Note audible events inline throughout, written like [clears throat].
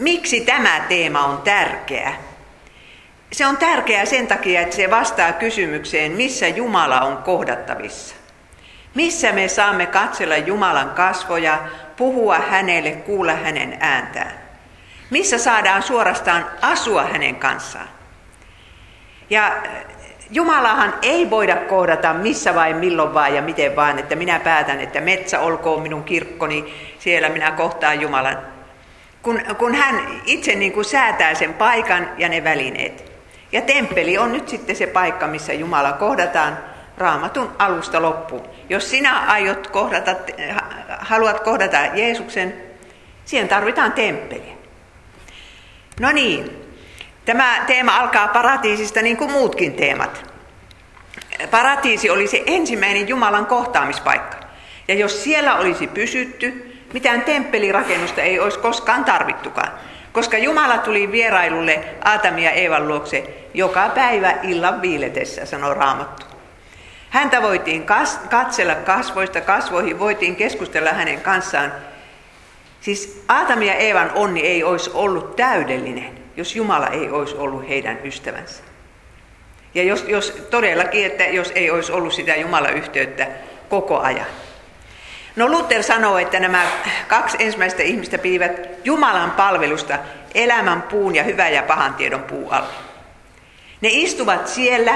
Miksi tämä teema on tärkeä? Se on tärkeää sen takia, että se vastaa kysymykseen, missä Jumala on kohdattavissa. Missä me saamme katsella Jumalan kasvoja, puhua hänelle, kuulla hänen ääntään. Missä saadaan suorastaan asua hänen kanssaan. Ja Jumalahan ei voida kohdata missä vai milloin vaan ja miten vaan, että minä päätän, että metsä olkoon minun kirkkoni, siellä minä kohtaan Jumalan. Kun, kun hän itse niin kuin säätää sen paikan ja ne välineet. Ja temppeli on nyt sitten se paikka, missä Jumala kohdataan raamatun alusta loppuun. Jos sinä aiot kohdata, haluat kohdata Jeesuksen, siihen tarvitaan temppeli. No niin, Tämä teema alkaa paratiisista niin kuin muutkin teemat. Paratiisi oli se ensimmäinen Jumalan kohtaamispaikka. Ja jos siellä olisi pysytty, mitään temppelirakennusta ei olisi koskaan tarvittukaan. Koska Jumala tuli vierailulle Aatamia ja Eevan luokse joka päivä illan viiletessä, sanoo Raamattu. Häntä voitiin katsella kasvoista kasvoihin, voitiin keskustella hänen kanssaan. Siis Aatamia ja Eevan onni ei olisi ollut täydellinen jos Jumala ei olisi ollut heidän ystävänsä. Ja jos, jos todellakin, että jos ei olisi ollut sitä Jumala-yhteyttä koko ajan. No Luther sanoo, että nämä kaksi ensimmäistä ihmistä piivät Jumalan palvelusta elämän puun ja hyvän ja pahan tiedon puu alla. Ne istuvat siellä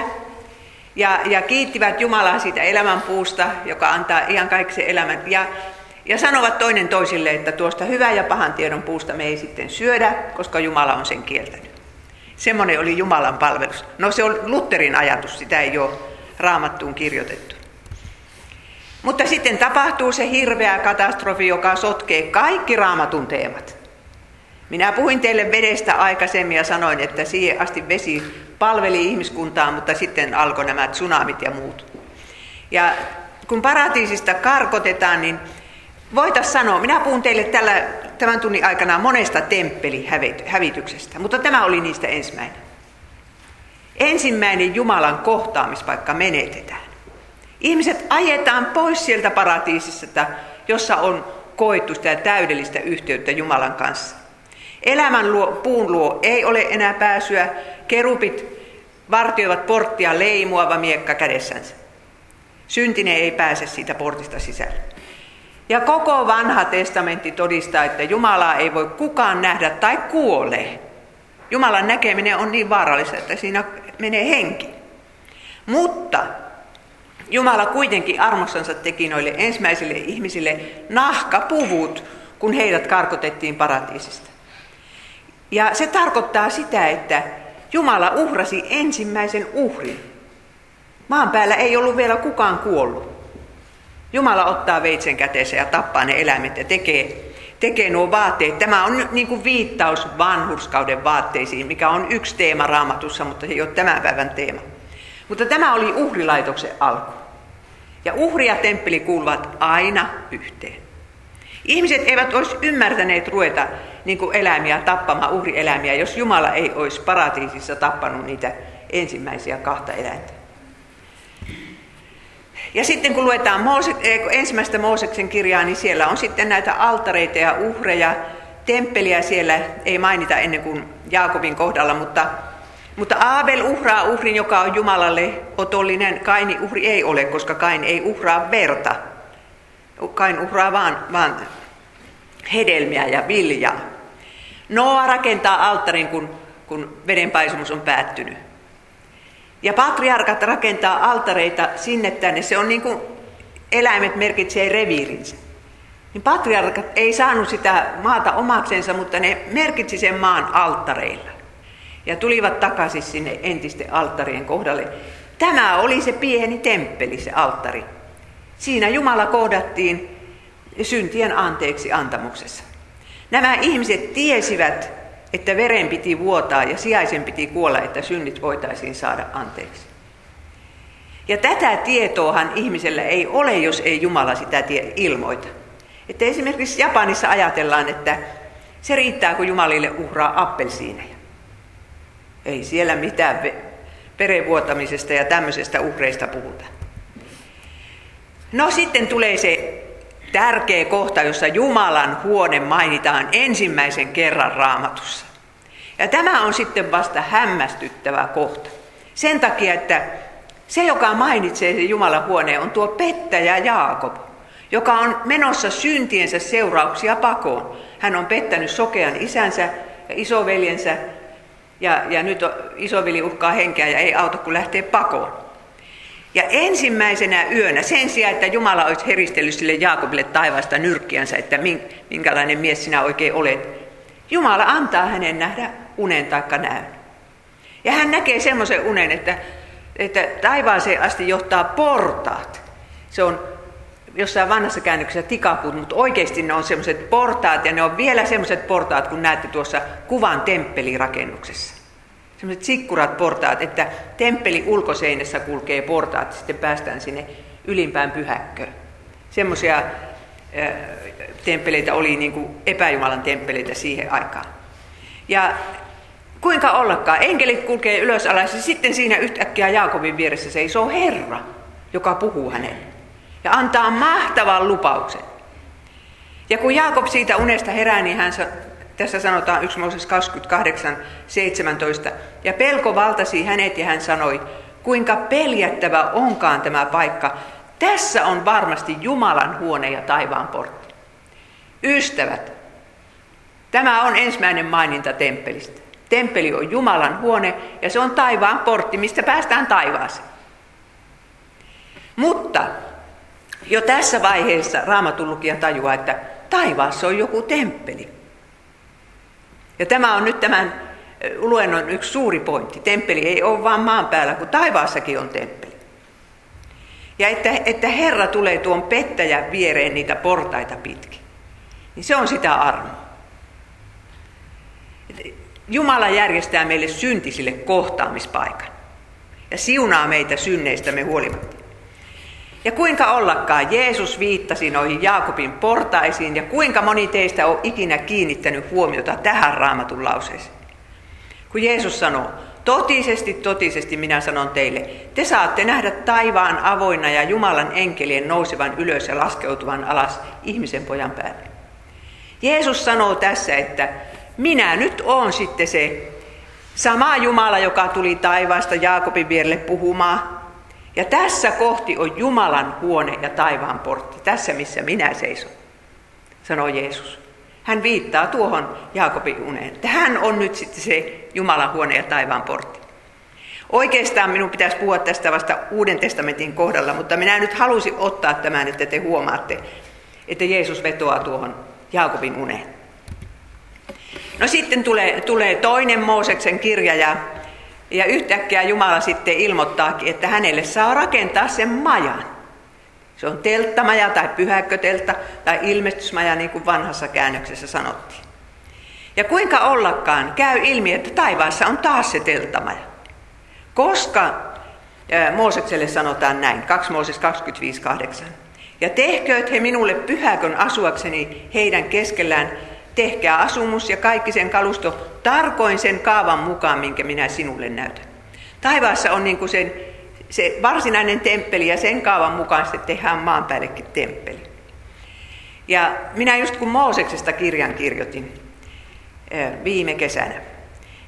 ja, ja kiittivät Jumalaa siitä elämän puusta, joka antaa ihan kaiken elämän. Ja ja sanovat toinen toisille, että tuosta hyvän ja pahan tiedon puusta me ei sitten syödä, koska Jumala on sen kieltänyt. Semmoinen oli Jumalan palvelus. No se on Lutherin ajatus, sitä ei ole raamattuun kirjoitettu. Mutta sitten tapahtuu se hirveä katastrofi, joka sotkee kaikki raamatun teemat. Minä puhuin teille vedestä aikaisemmin ja sanoin, että siihen asti vesi palveli ihmiskuntaa, mutta sitten alkoi nämä tsunamit ja muut. Ja kun paratiisista karkotetaan, niin Voitaisiin sanoa, minä puhun teille tällä, tämän tunnin aikana monesta temppelihävityksestä, mutta tämä oli niistä ensimmäinen. Ensimmäinen Jumalan kohtaamispaikka menetetään. Ihmiset ajetaan pois sieltä paratiisista, jossa on koettu sitä täydellistä yhteyttä Jumalan kanssa. Elämän luo, puun luo ei ole enää pääsyä. Kerupit vartioivat porttia leimuava miekka kädessänsä. Syntinen ei pääse siitä portista sisälle. Ja koko vanha testamentti todistaa, että Jumalaa ei voi kukaan nähdä tai kuolee. Jumalan näkeminen on niin vaarallista, että siinä menee henki. Mutta Jumala kuitenkin armossansa teki noille ensimmäisille ihmisille nahkapuvut, kun heidät karkotettiin paratiisista. Ja se tarkoittaa sitä, että Jumala uhrasi ensimmäisen uhrin. Maan päällä ei ollut vielä kukaan kuollut. Jumala ottaa veitsen käteensä ja tappaa ne eläimet ja tekee, tekee nuo vaatteet. Tämä on niin kuin viittaus vanhurskauden vaatteisiin, mikä on yksi teema raamatussa, mutta se ei ole tämän päivän teema. Mutta tämä oli uhrilaitoksen alku. Ja uhri ja temppeli kuuluvat aina yhteen. Ihmiset eivät olisi ymmärtäneet ruveta niin kuin eläimiä tappamaan uhrieläimiä, jos Jumala ei olisi paratiisissa tappanut niitä ensimmäisiä kahta eläintä. Ja sitten kun luetaan ensimmäistä Mooseksen kirjaa, niin siellä on sitten näitä altareita ja uhreja. Temppeliä siellä ei mainita ennen kuin Jaakobin kohdalla, mutta, mutta Aabel uhraa uhrin, joka on Jumalalle otollinen. Kaini uhri ei ole, koska Kain ei uhraa verta. Kain uhraa vaan, vaan hedelmiä ja viljaa. Noa rakentaa alttarin, kun, kun vedenpaisumus on päättynyt. Ja patriarkat rakentaa altareita sinne tänne. Se on niin kuin eläimet merkitsee reviirinsä. Niin patriarkat ei saanut sitä maata omaksensa, mutta ne merkitsi sen maan alttareilla. Ja tulivat takaisin sinne entisten alttarien kohdalle. Tämä oli se pieni temppeli, se alttari. Siinä Jumala kohdattiin syntien anteeksi antamuksessa. Nämä ihmiset tiesivät, että veren piti vuotaa ja sijaisen piti kuolla, että synnit voitaisiin saada anteeksi. Ja tätä tietoahan ihmisellä ei ole, jos ei Jumala sitä tie- ilmoita. Että esimerkiksi Japanissa ajatellaan, että se riittää, kun Jumalille uhraa appelsiineja. Ei siellä mitään verenvuotamisesta ja tämmöisestä uhreista puhuta. No sitten tulee se tärkeä kohta, jossa Jumalan huone mainitaan ensimmäisen kerran raamatussa. Ja tämä on sitten vasta hämmästyttävä kohta. Sen takia, että se, joka mainitsee sen Jumalan huoneen, on tuo pettäjä Jaakob, joka on menossa syntiensä seurauksia pakoon. Hän on pettänyt sokean isänsä ja isoveljensä, ja, ja nyt isoveli uhkaa henkeä ja ei auta, kun lähtee pakoon. Ja ensimmäisenä yönä, sen sijaan, että Jumala olisi heristellyt sille Jaakobille taivaasta nyrkkiänsä, että minkälainen mies sinä oikein olet, Jumala antaa hänen nähdä unen taikka näyn. Ja hän näkee semmoisen unen, että, että taivaaseen asti johtaa portaat. Se on jossain vanhassa käännöksessä tikapuut, mutta oikeasti ne on semmoiset portaat, ja ne on vielä semmoiset portaat, kun näette tuossa kuvan temppelirakennuksessa. Semmoiset sikkurat portaat, että temppeli ulkoseinässä kulkee portaat, sitten päästään sinne ylimpään pyhäkköön. Semmoisia temppeleitä oli niin kuin epäjumalan temppeleitä siihen aikaan. Ja kuinka ollakaan, enkelit kulkee ylös alas ja sitten siinä yhtäkkiä Jaakobin vieressä seisoo Herra, joka puhuu hänelle ja antaa mahtavan lupauksen. Ja kun Jaakob siitä unesta herää, niin hän, tässä sanotaan 1 Mooses 28, 17, ja pelko valtasi hänet ja hän sanoi, kuinka peljättävä onkaan tämä paikka. Tässä on varmasti Jumalan huone ja taivaan portti. Ystävät, tämä on ensimmäinen maininta temppelistä. Temppeli on Jumalan huone ja se on taivaan portti, mistä päästään taivaaseen. Mutta jo tässä vaiheessa raamatulukija tajuaa, että taivaassa on joku temppeli. Ja tämä on nyt tämän luennon yksi suuri pointti. Temppeli ei ole vain maan päällä, kun taivaassakin on temppeli. Ja että, että Herra tulee tuon pettäjän viereen niitä portaita pitkin. Niin se on sitä armoa. Jumala järjestää meille syntisille kohtaamispaikan. Ja siunaa meitä synneistämme huolimatta. Ja kuinka ollakaan, Jeesus viittasi noihin Jaakobin portaisiin ja kuinka moni teistä on ikinä kiinnittänyt huomiota tähän raamatun lauseeseen. Kun Jeesus sanoo, totisesti, totisesti minä sanon teille, te saatte nähdä taivaan avoinna ja Jumalan enkelien nousevan ylös ja laskeutuvan alas ihmisen pojan päälle. Jeesus sanoo tässä, että minä nyt oon sitten se sama Jumala, joka tuli taivaasta Jaakobin vierelle puhumaan, ja tässä kohti on Jumalan huone ja taivaan portti, tässä missä minä seison, sanoo Jeesus. Hän viittaa tuohon Jaakobin uneen, että hän on nyt sitten se Jumalan huone ja taivaan portti. Oikeastaan minun pitäisi puhua tästä vasta Uuden testamentin kohdalla, mutta minä nyt halusin ottaa tämän, että te huomaatte, että Jeesus vetoaa tuohon Jaakobin uneen. No sitten tulee, tulee toinen Mooseksen kirja ja ja yhtäkkiä Jumala sitten ilmoittaakin, että hänelle saa rakentaa sen majan. Se on telttamaja tai pyhäkköteltta tai ilmestysmaja, niin kuin vanhassa käännöksessä sanottiin. Ja kuinka ollakaan käy ilmi, että taivaassa on taas se telttamaja. Koska Moosekselle sanotaan näin, 2 Mooses 25.8. Ja tehkööt he minulle pyhäkön asuakseni heidän keskellään tehkää asumus ja kaikki sen kalusto tarkoin sen kaavan mukaan, minkä minä sinulle näytän. Taivaassa on niin kuin sen, se varsinainen temppeli ja sen kaavan mukaan sitten tehdään maan päällekin temppeli. Ja minä just kun Mooseksesta kirjan kirjoitin viime kesänä,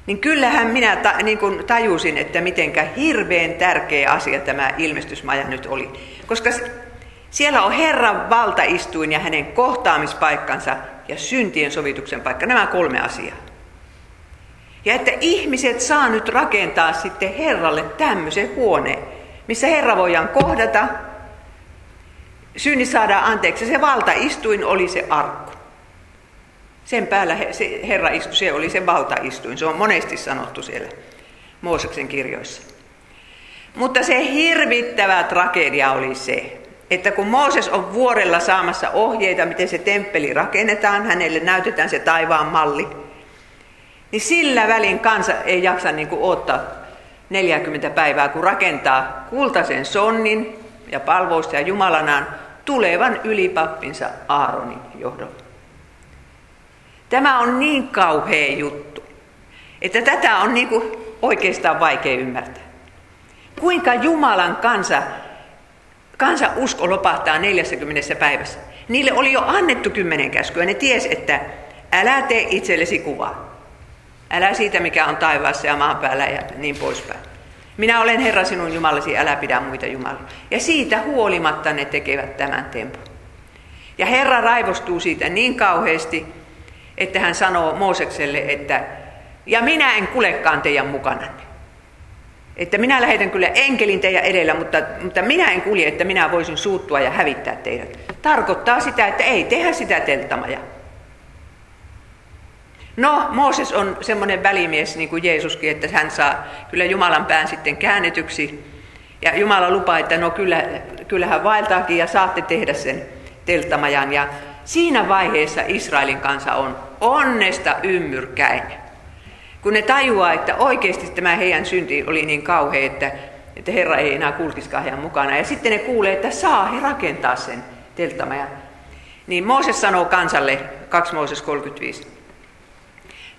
niin kyllähän minä ta, niin kuin tajusin, että mitenkä hirveän tärkeä asia tämä ilmestysmaja nyt oli. Koska siellä on Herran valtaistuin ja hänen kohtaamispaikkansa ja syntien sovituksen paikka, nämä kolme asiaa. Ja että ihmiset saa nyt rakentaa sitten Herralle tämmöisen huoneen, missä Herra voidaan kohdata, synni saadaan anteeksi. Se valtaistuin oli se arkku. Sen päällä se Herra istui, se oli se valtaistuin. Se on monesti sanottu siellä Mooseksen kirjoissa. Mutta se hirvittävä tragedia oli se, että kun Mooses on vuorella saamassa ohjeita, miten se temppeli rakennetaan, hänelle näytetään se taivaan malli, niin sillä välin kansa ei jaksa niin kuin odottaa 40 päivää, kun rakentaa kultaisen sonnin ja palvousta ja Jumalanaan tulevan ylipappinsa Aaronin johdolla. Tämä on niin kauhea juttu, että tätä on niin kuin oikeastaan vaikea ymmärtää. Kuinka Jumalan kansa Kansan usko lopahtaa 40 päivässä. Niille oli jo annettu kymmenen käskyä. Ne ties, että älä tee itsellesi kuvaa. Älä siitä, mikä on taivaassa ja maan päällä ja niin poispäin. Minä olen Herra sinun Jumalasi, älä pidä muita Jumalia. Ja siitä huolimatta ne tekevät tämän tempun. Ja Herra raivostuu siitä niin kauheasti, että hän sanoo Moosekselle, että ja minä en kulekaan teidän mukananne. Että minä lähetän kyllä enkelin teidän edellä, mutta, mutta minä en kulje, että minä voisin suuttua ja hävittää teidät. Tarkoittaa sitä, että ei tehdä sitä telttamaja. No, Mooses on semmoinen välimies, niin kuin Jeesuskin, että hän saa kyllä Jumalan pään sitten käännetyksi. Ja Jumala lupaa, että no kyllä, kyllähän vaeltaakin ja saatte tehdä sen telttamajan. Ja siinä vaiheessa Israelin kansa on onnesta ymmyrkäinen. Kun ne tajuaa, että oikeasti tämä heidän synti oli niin kauhea, että, että Herra ei enää kulkiskaan heidän mukana. Ja sitten ne kuulee, että saa he rakentaa sen telttamajan. Niin Mooses sanoo kansalle, 2 Mooses 35.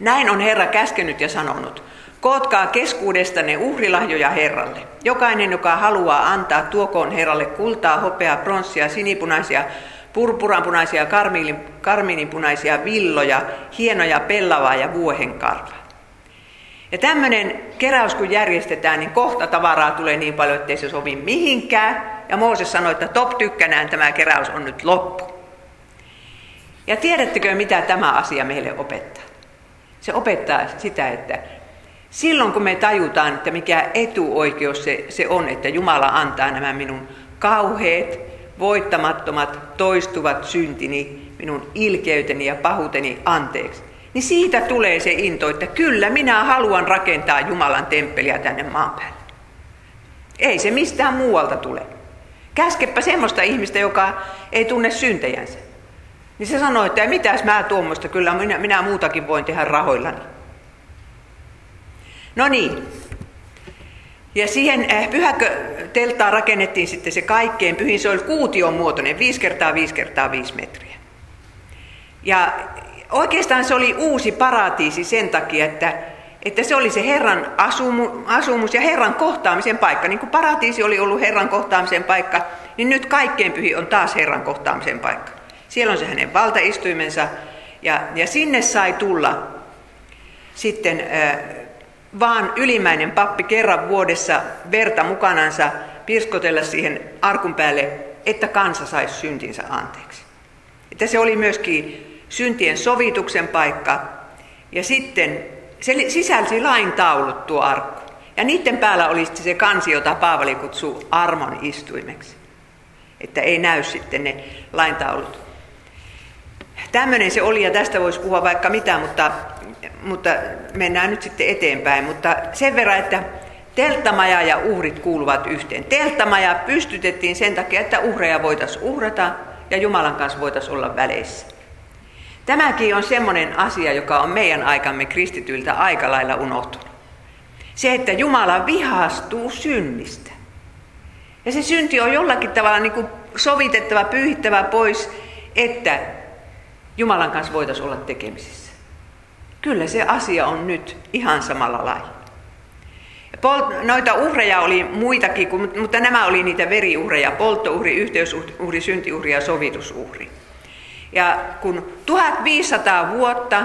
Näin on Herra käskenyt ja sanonut. Kootkaa keskuudestanne uhrilahjoja Herralle. Jokainen, joka haluaa antaa, tuokoon Herralle kultaa, hopeaa, pronssia, sinipunaisia, purpuranpunaisia, karmiininpunaisia villoja, hienoja pellavaa ja vuohenkarvaa. Ja tämmöinen keräys kun järjestetään, niin kohta tavaraa tulee niin paljon, ettei se sovi mihinkään. Ja Mooses sanoi, että top tykkänään tämä keräys on nyt loppu. Ja tiedättekö, mitä tämä asia meille opettaa? Se opettaa sitä, että silloin kun me tajutaan, että mikä etuoikeus se, se on, että Jumala antaa nämä minun kauheet, voittamattomat, toistuvat syntini, minun ilkeyteni ja pahuuteni anteeksi, niin siitä tulee se into, että kyllä minä haluan rakentaa Jumalan temppeliä tänne maan päälle. Ei se mistään muualta tule. Käskepä semmoista ihmistä, joka ei tunne syntejänsä. Niin se sanoi, että mitäs mä tuommoista, kyllä minä, minä muutakin voin tehdä rahoillani. No niin. Ja siihen eh, pyhäkö telttaan rakennettiin sitten se kaikkein pyhin, se oli kuution muotoinen, 5 kertaa 5 kertaa 5 metriä. Ja oikeastaan se oli uusi paratiisi sen takia, että, että se oli se Herran asumu, asumus ja Herran kohtaamisen paikka. Niin kuin paratiisi oli ollut Herran kohtaamisen paikka, niin nyt kaikkein pyhi on taas Herran kohtaamisen paikka. Siellä on se hänen valtaistuimensa ja, ja sinne sai tulla sitten äh, vaan ylimäinen pappi kerran vuodessa verta mukanansa pirskotella siihen arkun päälle, että kansa saisi syntinsä anteeksi. Että se oli myöskin syntien sovituksen paikka. Ja sitten se sisälsi lain taulut tuo arkku. Ja niiden päällä oli se kansi, jota Paavali kutsuu armon istuimeksi. Että ei näy sitten ne laintaulut. Tämmöinen se oli ja tästä voisi puhua vaikka mitä, mutta, mutta mennään nyt sitten eteenpäin. Mutta sen verran, että telttamaja ja uhrit kuuluvat yhteen. Telttamaja pystytettiin sen takia, että uhreja voitaisiin uhrata ja Jumalan kanssa voitaisiin olla väleissä. Tämäkin on semmoinen asia, joka on meidän aikamme kristityiltä aika lailla unohtunut. Se, että Jumala vihastuu synnistä. Ja se synti on jollakin tavalla niin kuin sovitettava, pyyhittävä pois, että Jumalan kanssa voitaisiin olla tekemisissä. Kyllä se asia on nyt ihan samalla lailla. Noita uhreja oli muitakin, mutta nämä oli niitä veriuhreja, polttouhri, yhteysuhri, syntiuhri ja sovitusuhri. Ja kun 1500 vuotta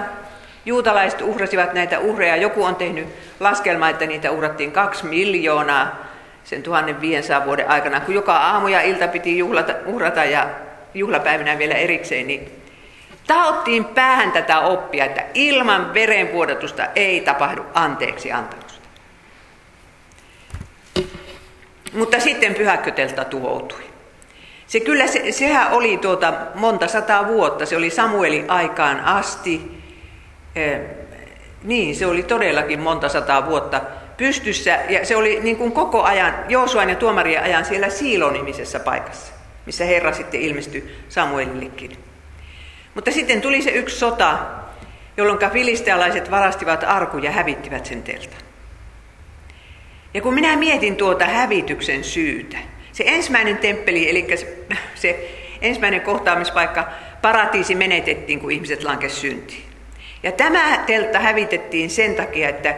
juutalaiset uhrasivat näitä uhreja, joku on tehnyt laskelma, että niitä uhrattiin kaksi miljoonaa sen 1500 vuoden aikana, kun joka aamu ja ilta piti juhlata, uhrata ja juhlapäivinä vielä erikseen, niin taottiin päähän tätä oppia, että ilman verenvuodatusta ei tapahdu anteeksi antamusta. Mutta sitten pyhäkkötelta tuhoutui. Se kyllä, se, sehän oli tuota monta sataa vuotta, se oli Samuelin aikaan asti. Eh, niin, se oli todellakin monta sataa vuotta pystyssä ja se oli niin kuin koko ajan, Joosuan ja tuomarien ajan siellä Siilonimisessa paikassa, missä Herra sitten ilmestyi Samuelillekin. Mutta sitten tuli se yksi sota, jolloin filistealaiset varastivat arku ja hävittivät sen teltan. Ja kun minä mietin tuota hävityksen syytä, se ensimmäinen temppeli, eli se, se ensimmäinen kohtaamispaikka, paratiisi menetettiin, kun ihmiset lankesivat syntiin. Ja tämä teltta hävitettiin sen takia, että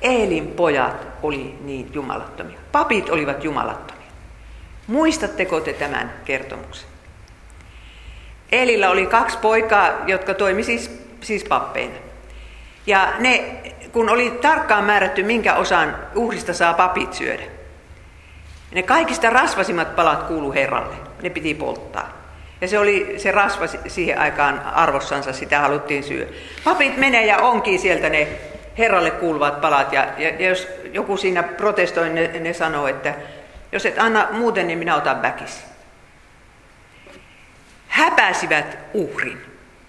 Eelin pojat oli niin jumalattomia. Papit olivat jumalattomia. Muistatteko te tämän kertomuksen? Eelillä oli kaksi poikaa, jotka toimi siis, siis pappeina. Ja ne, kun oli tarkkaan määrätty, minkä osan uhrista saa papit syödä, ne kaikista rasvasimmat palat kuulu Herralle. Ne piti polttaa. Ja se oli se rasva siihen aikaan arvossansa, sitä haluttiin syödä. Papit menee ja onkin sieltä ne Herralle kuuluvat palat. Ja, ja, ja jos joku siinä protestoi, ne, ne sanoo, että jos et anna muuten, niin minä otan väkisin. Häpäsivät uhrin.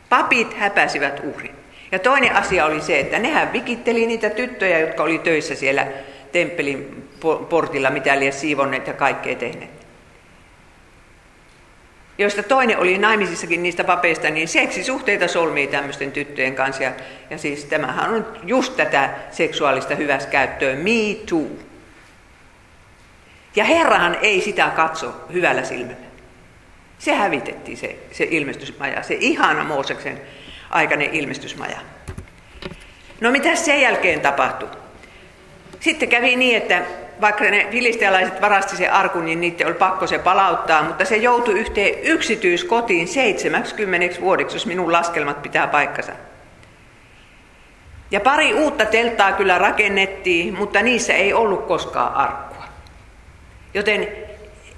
Papit häpäsivät uhrin. Ja toinen asia oli se, että nehän vikitteli niitä tyttöjä, jotka oli töissä siellä temppelin portilla, mitä lie siivonneet ja kaikkea tehneet. Joista toinen oli naimisissakin niistä papeista, niin seksisuhteita solmii tämmöisten tyttöjen kanssa. Ja, ja siis tämähän on just tätä seksuaalista hyväskäyttöä, me too. Ja Herrahan ei sitä katso hyvällä silmällä. Se hävitettiin se, se ilmestysmaja, se ihana Mooseksen aikainen ilmestysmaja. No mitä sen jälkeen tapahtui? Sitten kävi niin, että vaikka ne filistealaiset varasti sen arkun, niin niiden oli pakko se palauttaa, mutta se joutui yhteen yksityiskotiin 70 vuodeksi, jos minun laskelmat pitää paikkansa. Ja pari uutta telttaa kyllä rakennettiin, mutta niissä ei ollut koskaan arkkua. Joten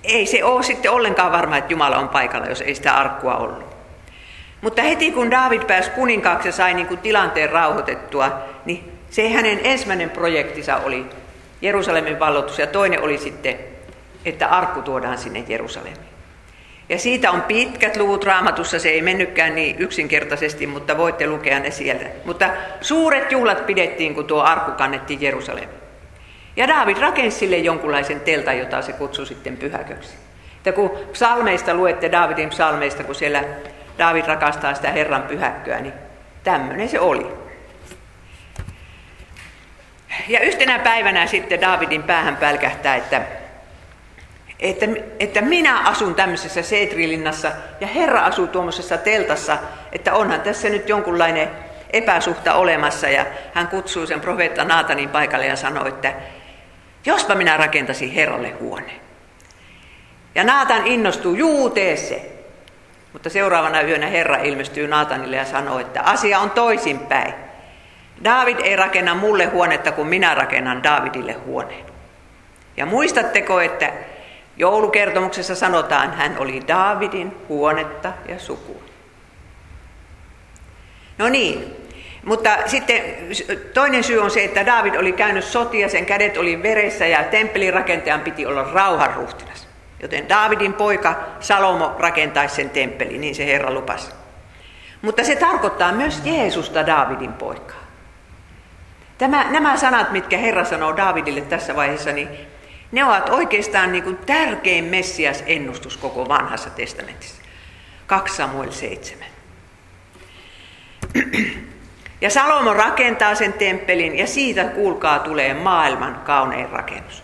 ei se ole sitten ollenkaan varma, että Jumala on paikalla, jos ei sitä arkkua ollut. Mutta heti kun David pääsi kuninkaaksi ja sai niin kuin tilanteen rauhoitettua, niin se hänen ensimmäinen projektinsa oli Jerusalemin valloitus ja toinen oli sitten, että arkku tuodaan sinne Jerusalemiin. Ja siitä on pitkät luvut raamatussa, se ei mennytkään niin yksinkertaisesti, mutta voitte lukea ne sieltä. Mutta suuret juhlat pidettiin, kun tuo arkku kannettiin Jerusalemiin. Ja Daavid rakensi sille jonkunlaisen teltan, jota se kutsui sitten pyhäköksi. Että kun psalmeista luette Daavidin psalmeista, kun siellä Daavid rakastaa sitä Herran pyhäkköä, niin tämmöinen se oli. Ja yhtenä päivänä sitten Daavidin päähän pälkähtää, että, että, että minä asun tämmöisessä Seetrilinnassa ja Herra asuu tuommoisessa teltassa, että onhan tässä nyt jonkunlainen epäsuhta olemassa. Ja hän kutsuu sen profeetta Naatanin paikalle ja sanoo, että jospa minä rakentasin Herralle huone. Ja Naatan innostuu, juu tee se. Mutta seuraavana yönä Herra ilmestyy Naatanille ja sanoo, että asia on toisinpäin. David ei rakenna mulle huonetta, kun minä rakennan Davidille huoneen. Ja muistatteko, että joulukertomuksessa sanotaan, hän oli Davidin huonetta ja sukua. No niin, mutta sitten toinen syy on se, että David oli käynyt sotia, sen kädet oli veressä ja temppelin rakentajan piti olla rauhanruhtinas. Joten Davidin poika Salomo rakentaisi sen temppelin, niin se Herra lupasi. Mutta se tarkoittaa myös Jeesusta Davidin poikaa. Tämä, nämä sanat, mitkä Herra sanoo Davidille tässä vaiheessa, niin ne ovat oikeastaan niin kuin tärkein Messias-ennustus koko vanhassa testamentissa. 2 Samuel 7. [clears throat] Ja Salomo rakentaa sen temppelin ja siitä kuulkaa tulee maailman kaunein rakennus.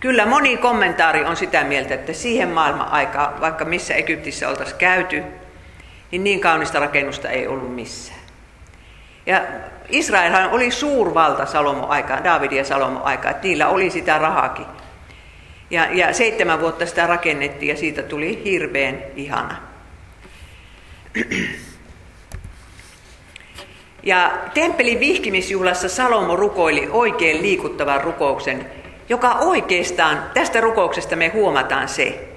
Kyllä moni kommentaari on sitä mieltä, että siihen maailman aikaan, vaikka missä Egyptissä oltaisiin käyty, niin niin kaunista rakennusta ei ollut missään. Ja Israelhan oli suurvalta Salomo aikaan, Davidin ja Salomo aikaan, että niillä oli sitä rahakin. Ja, ja seitsemän vuotta sitä rakennettiin ja siitä tuli hirveän ihana. [clears throat] Ja temppelin vihkimisjuhlassa Salomo rukoili oikein liikuttavan rukouksen, joka oikeastaan, tästä rukouksesta me huomataan se,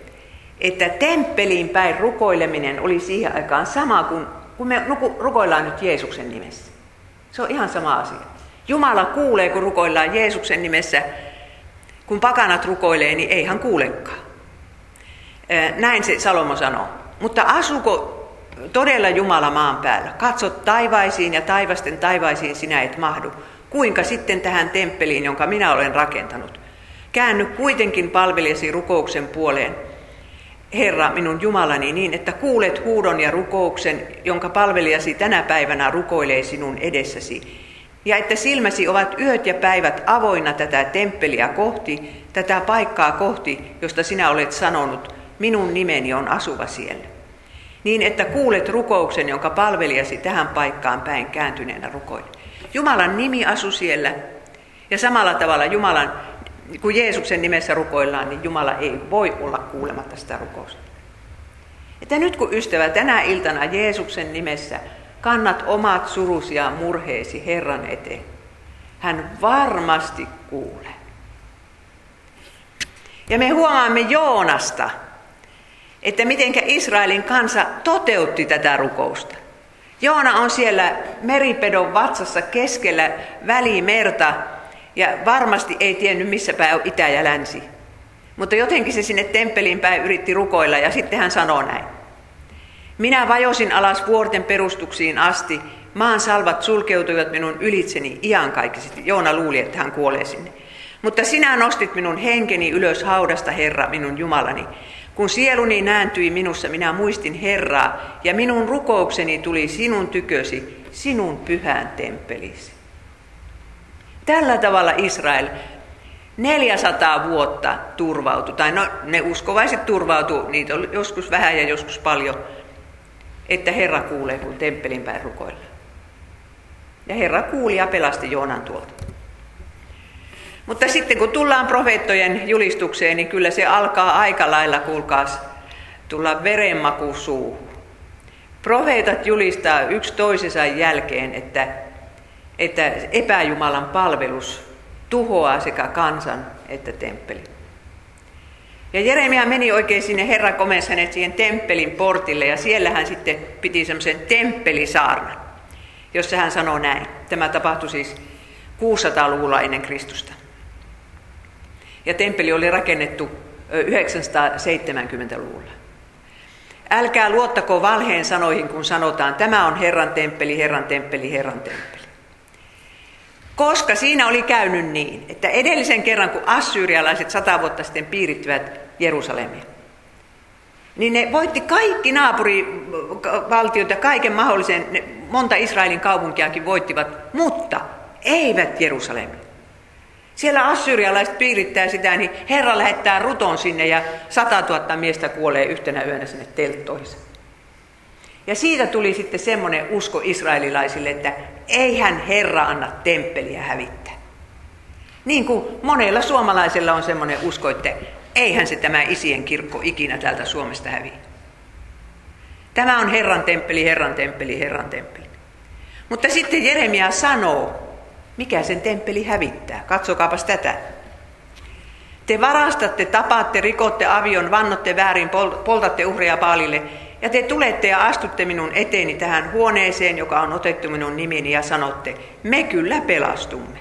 että temppeliin päin rukoileminen oli siihen aikaan sama kuin, kun me rukoillaan nyt Jeesuksen nimessä. Se on ihan sama asia. Jumala kuulee, kun rukoillaan Jeesuksen nimessä. Kun pakanat rukoilee, niin ei hän kuulekaan. Näin se Salomo sanoo. Mutta asuko todella Jumala maan päällä? Katso taivaisiin ja taivasten taivaisiin sinä et mahdu. Kuinka sitten tähän temppeliin, jonka minä olen rakentanut? Käänny kuitenkin palvelijasi rukouksen puoleen, Herra, minun Jumalani, niin että kuulet huudon ja rukouksen, jonka palvelijasi tänä päivänä rukoilee sinun edessäsi. Ja että silmäsi ovat yöt ja päivät avoinna tätä temppeliä kohti, tätä paikkaa kohti, josta sinä olet sanonut, minun nimeni on asuva siellä. Niin että kuulet rukouksen, jonka palvelijasi tähän paikkaan päin kääntyneenä rukoilee. Jumalan nimi asu siellä ja samalla tavalla Jumalan kun Jeesuksen nimessä rukoillaan, niin Jumala ei voi olla kuulematta sitä rukousta. Että nyt kun ystävä tänä iltana Jeesuksen nimessä kannat omat surusi ja murheesi Herran eteen, hän varmasti kuulee. Ja me huomaamme Joonasta, että mitenkä Israelin kansa toteutti tätä rukousta. Joona on siellä meripedon vatsassa keskellä välimerta ja varmasti ei tiennyt missä päin on itä ja länsi. Mutta jotenkin se sinne temppeliin päin yritti rukoilla ja sitten hän sanoo näin. Minä vajosin alas vuorten perustuksiin asti, maan salvat sulkeutuivat minun ylitseni iankaikkisesti. Joona luuli, että hän kuolee sinne. Mutta sinä nostit minun henkeni ylös haudasta, Herra, minun Jumalani. Kun sieluni nääntyi minussa, minä muistin Herraa, ja minun rukoukseni tuli sinun tykösi, sinun pyhään temppelisi. Tällä tavalla Israel 400 vuotta turvautui, tai no, ne uskovaiset turvautu, niitä oli joskus vähän ja joskus paljon, että Herra kuulee, kun temppelin päin rukoilla. Ja Herra kuuli ja pelasti Joonan tuolta. Mutta sitten kun tullaan profeettojen julistukseen, niin kyllä se alkaa aika lailla, kuulkaas, tulla verenmaku suuhun. Profeetat julistaa yksi toisensa jälkeen, että, että epäjumalan palvelus tuhoaa sekä kansan että temppelin. Ja Jeremia meni oikein sinne, Herra komensi hänet siihen temppelin portille ja siellä hän sitten piti semmoisen temppelisaarnan, jossa hän sanoo näin. Tämä tapahtui siis 600-luvulla ennen Kristusta. Ja temppeli oli rakennettu 970-luvulla. Älkää luottako valheen sanoihin, kun sanotaan, tämä on Herran temppeli, Herran temppeli, Herran temppeli. Koska siinä oli käynyt niin, että edellisen kerran, kun assyrialaiset sata vuotta sitten piirittivät Jerusalemia, niin ne voitti kaikki naapurivaltiot ja kaiken mahdollisen, monta Israelin kaupunkiakin voittivat, mutta eivät Jerusalemia. Siellä assyrialaiset piirittää sitä, niin Herra lähettää ruton sinne ja sata tuhatta miestä kuolee yhtenä yönä sinne telttoihinsa. Ja siitä tuli sitten semmoinen usko israelilaisille, että eihän Herra anna temppeliä hävittää. Niin kuin monella suomalaisella on semmoinen usko, että eihän se tämä isien kirkko ikinä täältä Suomesta häviä. Tämä on Herran temppeli, Herran temppeli, Herran temppeli. Mutta sitten Jeremia sanoo, mikä sen temppeli hävittää. Katsokaapas tätä. Te varastatte, tapatte, rikotte avion, vannotte väärin, poltatte uhreja paalille, ja te tulette ja astutte minun eteeni tähän huoneeseen, joka on otettu minun nimini, ja sanotte, me kyllä pelastumme.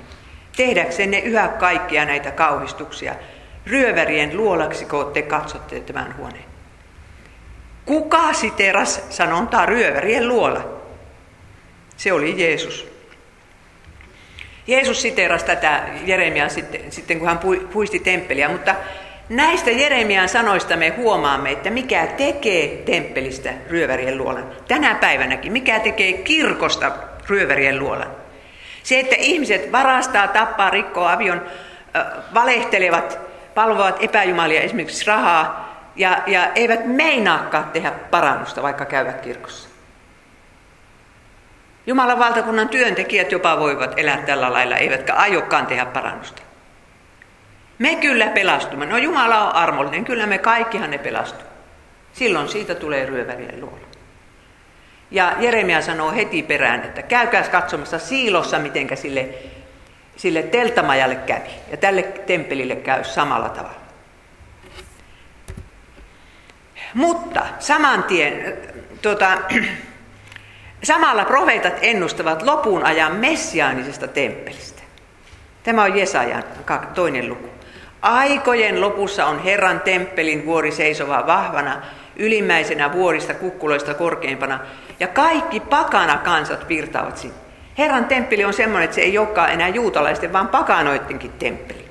Tehdäksenne yhä kaikkia näitä kauhistuksia. Ryövärien luolaksiko te katsotte tämän huoneen? Kuka siteras sanontaa ryövärien luola? Se oli Jeesus. Jeesus siteerasi tätä Jeremiaa sitten, sitten kun hän puisti temppeliä, mutta näistä Jeremian sanoista me huomaamme, että mikä tekee temppelistä ryövärien luolan. Tänä päivänäkin, mikä tekee kirkosta ryövärien luolan. Se, että ihmiset varastaa, tappaa, rikkoo avion, valehtelevat, palvovat epäjumalia esimerkiksi rahaa ja, ja eivät meinaakaan tehdä parannusta, vaikka käyvät kirkossa. Jumalan valtakunnan työntekijät jopa voivat elää tällä lailla, eivätkä aiokkaan tehdä parannusta. Me kyllä pelastumme. No Jumala on armollinen, kyllä me kaikkihan ne pelastu. Silloin siitä tulee ryövärien luola. Ja Jeremia sanoo heti perään, että käykää katsomassa siilossa, mitenkä sille, sille teltamajalle kävi. Ja tälle temppelille käy samalla tavalla. Mutta saman tien, tuota, [clears throat] Samalla profeetat ennustavat lopun ajan messiaanisesta temppelistä. Tämä on Jesajan toinen luku. Aikojen lopussa on Herran temppelin vuori seisova vahvana, ylimmäisenä vuorista kukkuloista korkeimpana, ja kaikki pakana kansat virtaavat sinne. Herran temppeli on semmoinen, että se ei olekaan enää juutalaisten, vaan pakanoittenkin temppeli.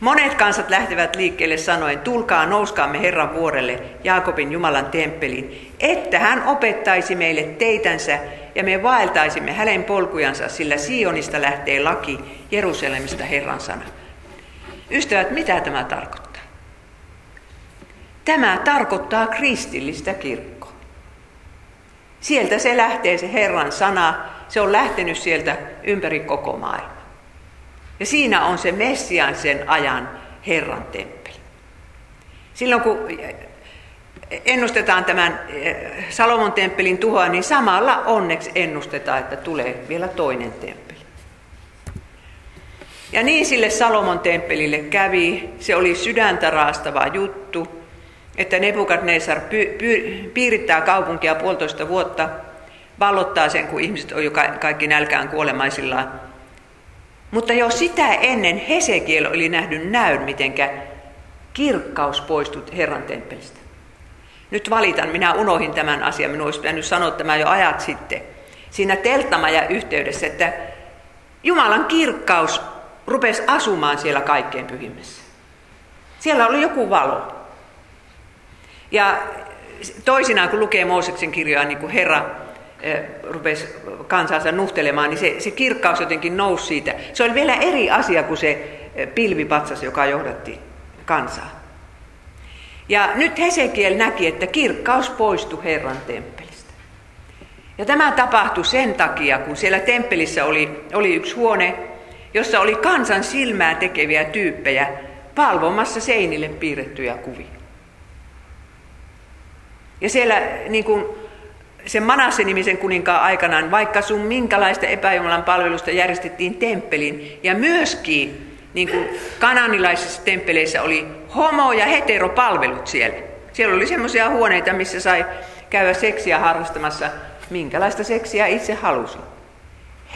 Monet kansat lähtevät liikkeelle sanoen, tulkaa nouskaamme Herran vuorelle, Jaakobin Jumalan temppeliin, että hän opettaisi meille teitänsä ja me vaeltaisimme hänen polkujansa, sillä Sionista lähtee laki, Jerusalemista Herran sana. Ystävät, mitä tämä tarkoittaa? Tämä tarkoittaa kristillistä kirkkoa. Sieltä se lähtee se Herran sana, se on lähtenyt sieltä ympäri koko maailmaa. Ja siinä on se Messian sen ajan Herran temppeli. Silloin kun ennustetaan tämän Salomon temppelin tuhoa, niin samalla onneksi ennustetaan, että tulee vielä toinen temppeli. Ja niin sille Salomon temppelille kävi, se oli sydäntä raastava juttu, että Nebukadnesar py- py- piirittää kaupunkia puolitoista vuotta, vallottaa sen, kun ihmiset on jo kaikki nälkään kuolemaisillaan. Mutta jo sitä ennen Hesekiel oli nähnyt näyn, mitenkä kirkkaus poistut Herran temppelistä. Nyt valitan, minä unohin tämän asian, minun olisi pitänyt sanoa tämä jo ajat sitten. Siinä telttamaja yhteydessä, että Jumalan kirkkaus rupesi asumaan siellä kaikkein pyhimmässä. Siellä oli joku valo. Ja toisinaan, kun lukee Mooseksen kirjaa, niin kuin Herra eh, rupesi kansansa nuhtelemaan, niin se, se kirkkaus jotenkin nousi siitä. Se oli vielä eri asia kuin se eh, pilvipatsas, joka johdatti kansaa. Ja nyt Hesekiel näki, että kirkkaus poistui Herran temppelistä. Ja tämä tapahtui sen takia, kun siellä temppelissä oli, oli yksi huone, jossa oli kansan silmää tekeviä tyyppejä palvomassa seinille piirrettyjä kuvia. Ja siellä niin kuin sen Manasse-nimisen kuninkaan aikanaan, vaikka sun minkälaista epäjumalan palvelusta järjestettiin temppelin, ja myöskin niin kuin kananilaisissa temppeleissä oli homo- ja heteropalvelut siellä. Siellä oli semmoisia huoneita, missä sai käydä seksiä harrastamassa, minkälaista seksiä itse halusi.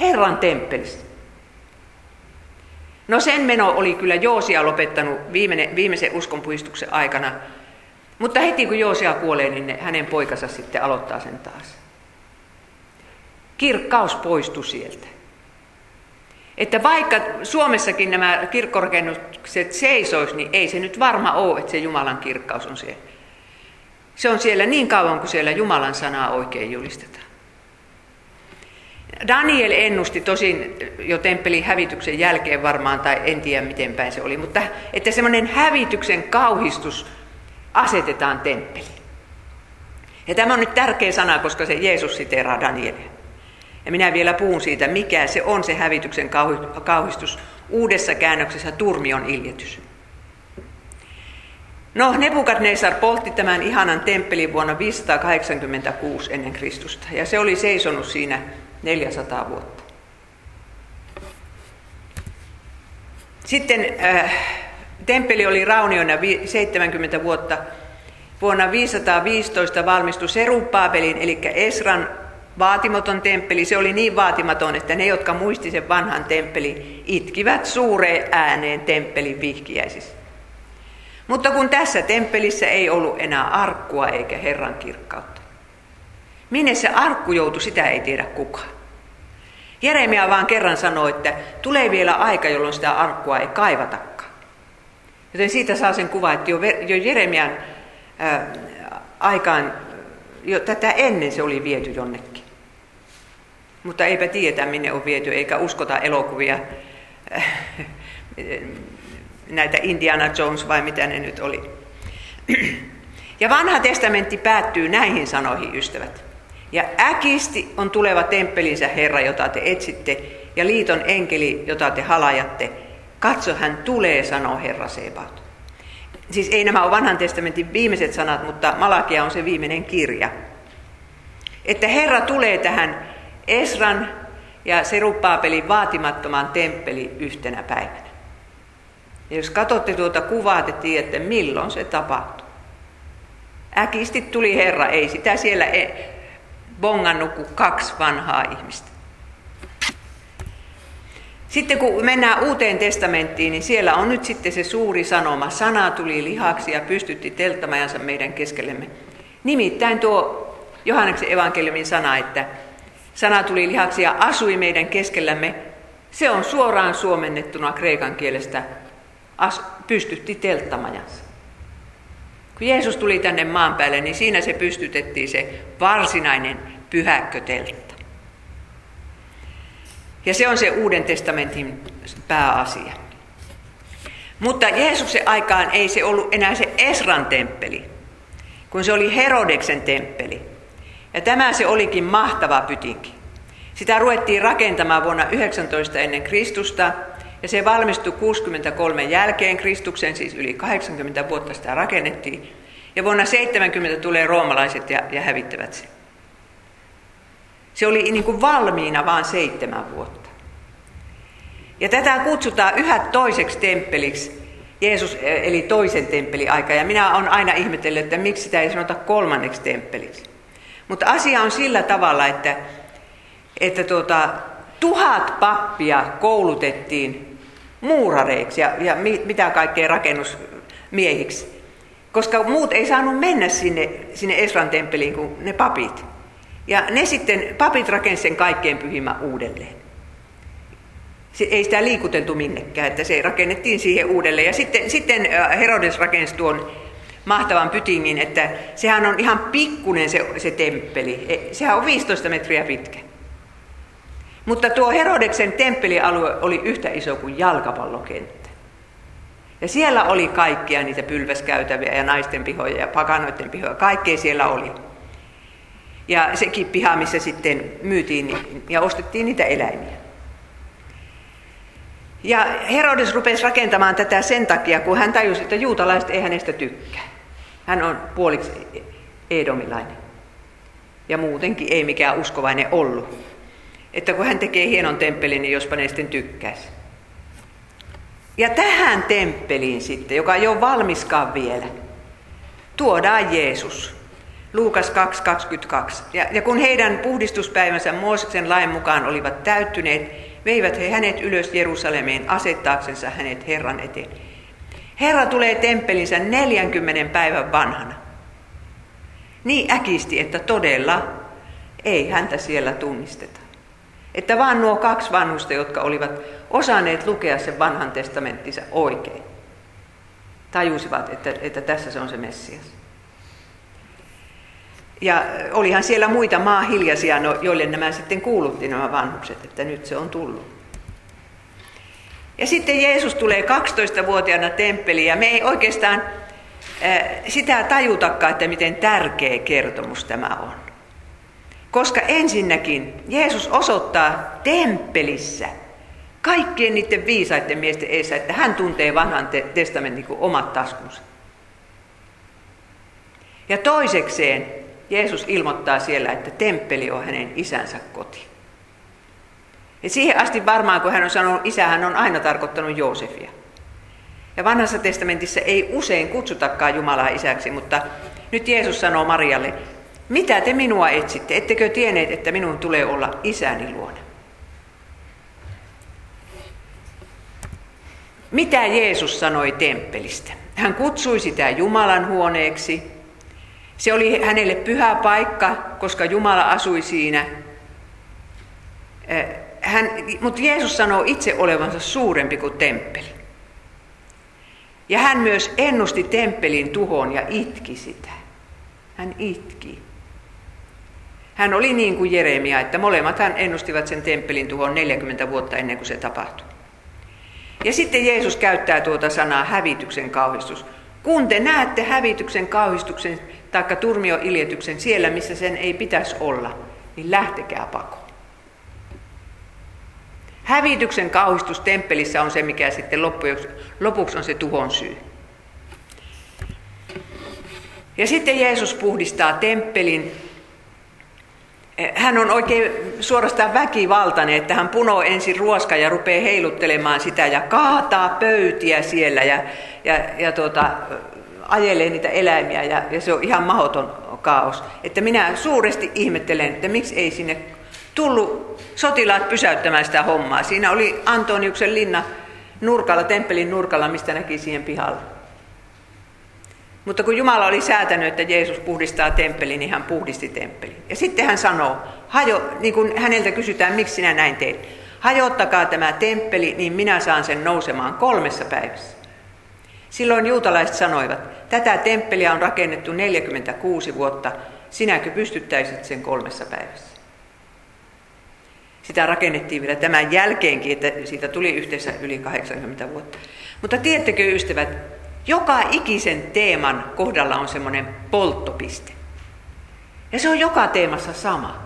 Herran temppelistä. No sen meno oli kyllä Joosia lopettanut viimeinen, viimeisen uskonpuistuksen aikana. Mutta heti kun Joosia kuolee, niin hänen poikansa sitten aloittaa sen taas. Kirkkaus poistui sieltä. Että vaikka Suomessakin nämä kirkkorakennukset seisois, niin ei se nyt varma ole, että se Jumalan kirkkaus on siellä. Se on siellä niin kauan, kuin siellä Jumalan sanaa oikein julistetaan. Daniel ennusti tosin jo temppelin hävityksen jälkeen varmaan, tai en tiedä miten päin se oli, mutta että semmoinen hävityksen kauhistus asetetaan temppeliin. Ja tämä on nyt tärkeä sana, koska se Jeesus siteraa Danielia. Ja minä vielä puhun siitä, mikä se on se hävityksen kauhistus. Uudessa käännöksessä turmion iljetys. No, Nebukadnesar poltti tämän ihanan temppelin vuonna 586 ennen Kristusta, ja se oli seisonut siinä 400 vuotta. Sitten äh, temppeli oli rauniona 70 vuotta. Vuonna 515 valmistui Serupaabelin, eli Esran vaatimaton temppeli, se oli niin vaatimaton, että ne, jotka muisti sen vanhan temppeli, itkivät suureen ääneen temppelin vihkiäisissä. Mutta kun tässä temppelissä ei ollut enää arkkua eikä Herran kirkkautta. Minne se arkku joutui, sitä ei tiedä kukaan. Jeremia vaan kerran sanoi, että tulee vielä aika, jolloin sitä arkkua ei kaivatakaan. Joten siitä saa sen kuva, että jo, Jeremian ää, aikaan, jo tätä ennen se oli viety jonnekin. Mutta eipä tiedä, minne on viety, eikä uskota elokuvia, näitä Indiana Jones vai mitä ne nyt oli. Ja vanha testamentti päättyy näihin sanoihin, ystävät. Ja äkisti on tuleva temppelinsä Herra, jota te etsitte, ja liiton enkeli, jota te halajatte. Katso, hän tulee, sanoo Herra Sebaot. Siis ei nämä ole vanhan testamentin viimeiset sanat, mutta Malakia on se viimeinen kirja. Että Herra tulee tähän Esran ja Serupaapelin vaatimattoman temppeli yhtenä päivänä. Ja jos katsotte tuota kuvaa, te tiedätte, milloin se tapahtui. Äkisti tuli Herra, ei sitä siellä e- bongannut kuin kaksi vanhaa ihmistä. Sitten kun mennään uuteen testamenttiin, niin siellä on nyt sitten se suuri sanoma. Sana tuli lihaksi ja pystytti telttamajansa meidän keskellemme. Nimittäin tuo Johanneksen evankeliumin sana, että Sana tuli lihaksi ja asui meidän keskellämme. Se on suoraan suomennettuna kreikan kielestä as, pystytti telttamajansa. Kun Jeesus tuli tänne maan päälle, niin siinä se pystytettiin se varsinainen pyhäkköteltta. Ja se on se Uuden testamentin pääasia. Mutta Jeesuksen aikaan ei se ollut enää se Esran temppeli, kun se oli Herodeksen temppeli. Ja tämä se olikin mahtava pytinki. Sitä ruvettiin rakentamaan vuonna 19 ennen Kristusta ja se valmistui 63 jälkeen Kristuksen, siis yli 80 vuotta sitä rakennettiin. Ja vuonna 70 tulee roomalaiset ja, ja hävittävät sen. Se oli niin kuin valmiina vain seitsemän vuotta. Ja tätä kutsutaan yhä toiseksi temppeliksi, Jeesus eli toisen temppeliaika. Ja minä olen aina ihmetellyt, että miksi sitä ei sanota kolmanneksi temppeliksi. Mutta asia on sillä tavalla, että, että tuota, tuhat pappia koulutettiin muurareiksi ja, ja mitä kaikkea rakennusmiehiksi. Koska muut ei saanut mennä sinne, sinne Esran temppeliin kuin ne papit. Ja ne sitten, papit rakensivat sen kaikkein pyhimmän uudelleen. Se, ei sitä liikuteltu minnekään, että se rakennettiin siihen uudelleen. Ja sitten, sitten Herodes rakensi tuon mahtavan pytingin, että sehän on ihan pikkunen se, se temppeli. E, sehän on 15 metriä pitkä. Mutta tuo Herodeksen temppelialue oli yhtä iso kuin jalkapallokenttä. Ja siellä oli kaikkia niitä pylväskäytäviä ja naisten pihoja ja pakanoiden pihoja. Kaikkea siellä oli. Ja sekin piha, missä sitten myytiin ja ostettiin niitä eläimiä. Ja Herodes rupesi rakentamaan tätä sen takia, kun hän tajusi, että juutalaiset ei hänestä tykkää. Hän on puoliksi edomilainen. Ja muutenkin ei mikään uskovainen ollut. Että kun hän tekee hienon temppelin, niin jospa ne sitten tykkäisi. Ja tähän temppeliin sitten, joka ei ole valmiskaan vielä, tuodaan Jeesus. Luukas 2.22. Ja, ja kun heidän puhdistuspäivänsä Mooseksen lain mukaan olivat täyttyneet, veivät he hänet ylös Jerusalemeen asettaaksensa hänet Herran eteen. Herra tulee temppelinsä 40 päivän vanhana. Niin äkisti, että todella ei häntä siellä tunnisteta. Että vaan nuo kaksi vanhusta, jotka olivat osanneet lukea sen vanhan testamenttinsa oikein, tajusivat, että, että tässä se on se Messias. Ja olihan siellä muita maahiljaisia, no, joille nämä sitten kuulutti nämä vanhukset, että nyt se on tullut. Ja sitten Jeesus tulee 12-vuotiaana temppeliin ja me ei oikeastaan sitä tajutakaan, että miten tärkeä kertomus tämä on. Koska ensinnäkin Jeesus osoittaa temppelissä kaikkien niiden viisaiden miesten edessä, että hän tuntee vanhan testamentin kuin omat taskunsa. Ja toisekseen Jeesus ilmoittaa siellä, että temppeli on hänen isänsä koti. Ja siihen asti varmaan, kun hän on sanonut isä, hän on aina tarkoittanut Joosefia. Ja vanhassa testamentissa ei usein kutsutakaan Jumalaa isäksi, mutta nyt Jeesus sanoo Marialle, mitä te minua etsitte? Ettekö tienneet, että minun tulee olla isäni luona? Mitä Jeesus sanoi temppelistä? Hän kutsui sitä Jumalan huoneeksi, se oli hänelle pyhä paikka, koska Jumala asui siinä. Hän, mutta Jeesus sanoo itse olevansa suurempi kuin temppeli. Ja hän myös ennusti temppelin tuhon ja itki sitä. Hän itki. Hän oli niin kuin Jeremia, että molemmat hän ennustivat sen temppelin tuhon 40 vuotta ennen kuin se tapahtui. Ja sitten Jeesus käyttää tuota sanaa hävityksen kauhistus. Kun te näette hävityksen kauhistuksen, taikka turmioiljetyksen siellä, missä sen ei pitäisi olla, niin lähtekää pakoon. Hävityksen kauhistus temppelissä on se, mikä sitten lopuksi on se tuhon syy. Ja sitten Jeesus puhdistaa temppelin. Hän on oikein suorastaan väkivaltainen, että hän punoo ensin ruoska ja rupeaa heiluttelemaan sitä ja kaataa pöytiä siellä ja, ja, ja tuota, ajelee niitä eläimiä ja, ja se on ihan mahdoton kaos. Että minä suuresti ihmettelen, että miksi ei sinne tullut sotilaat pysäyttämään sitä hommaa. Siinä oli Antoniuksen linna nurkalla, temppelin nurkalla, mistä näki siihen pihalle. Mutta kun Jumala oli säätänyt, että Jeesus puhdistaa temppelin, niin hän puhdisti temppelin. Ja sitten hän sanoo, hajo, niin kun häneltä kysytään, miksi sinä näin teet. Hajottakaa tämä temppeli, niin minä saan sen nousemaan kolmessa päivässä. Silloin juutalaiset sanoivat, tätä temppeliä on rakennettu 46 vuotta, sinäkö pystyttäisit sen kolmessa päivässä? Sitä rakennettiin vielä tämän jälkeenkin, että siitä tuli yhteensä yli 80 vuotta. Mutta tiedättekö ystävät, joka ikisen teeman kohdalla on semmoinen polttopiste. Ja se on joka teemassa sama.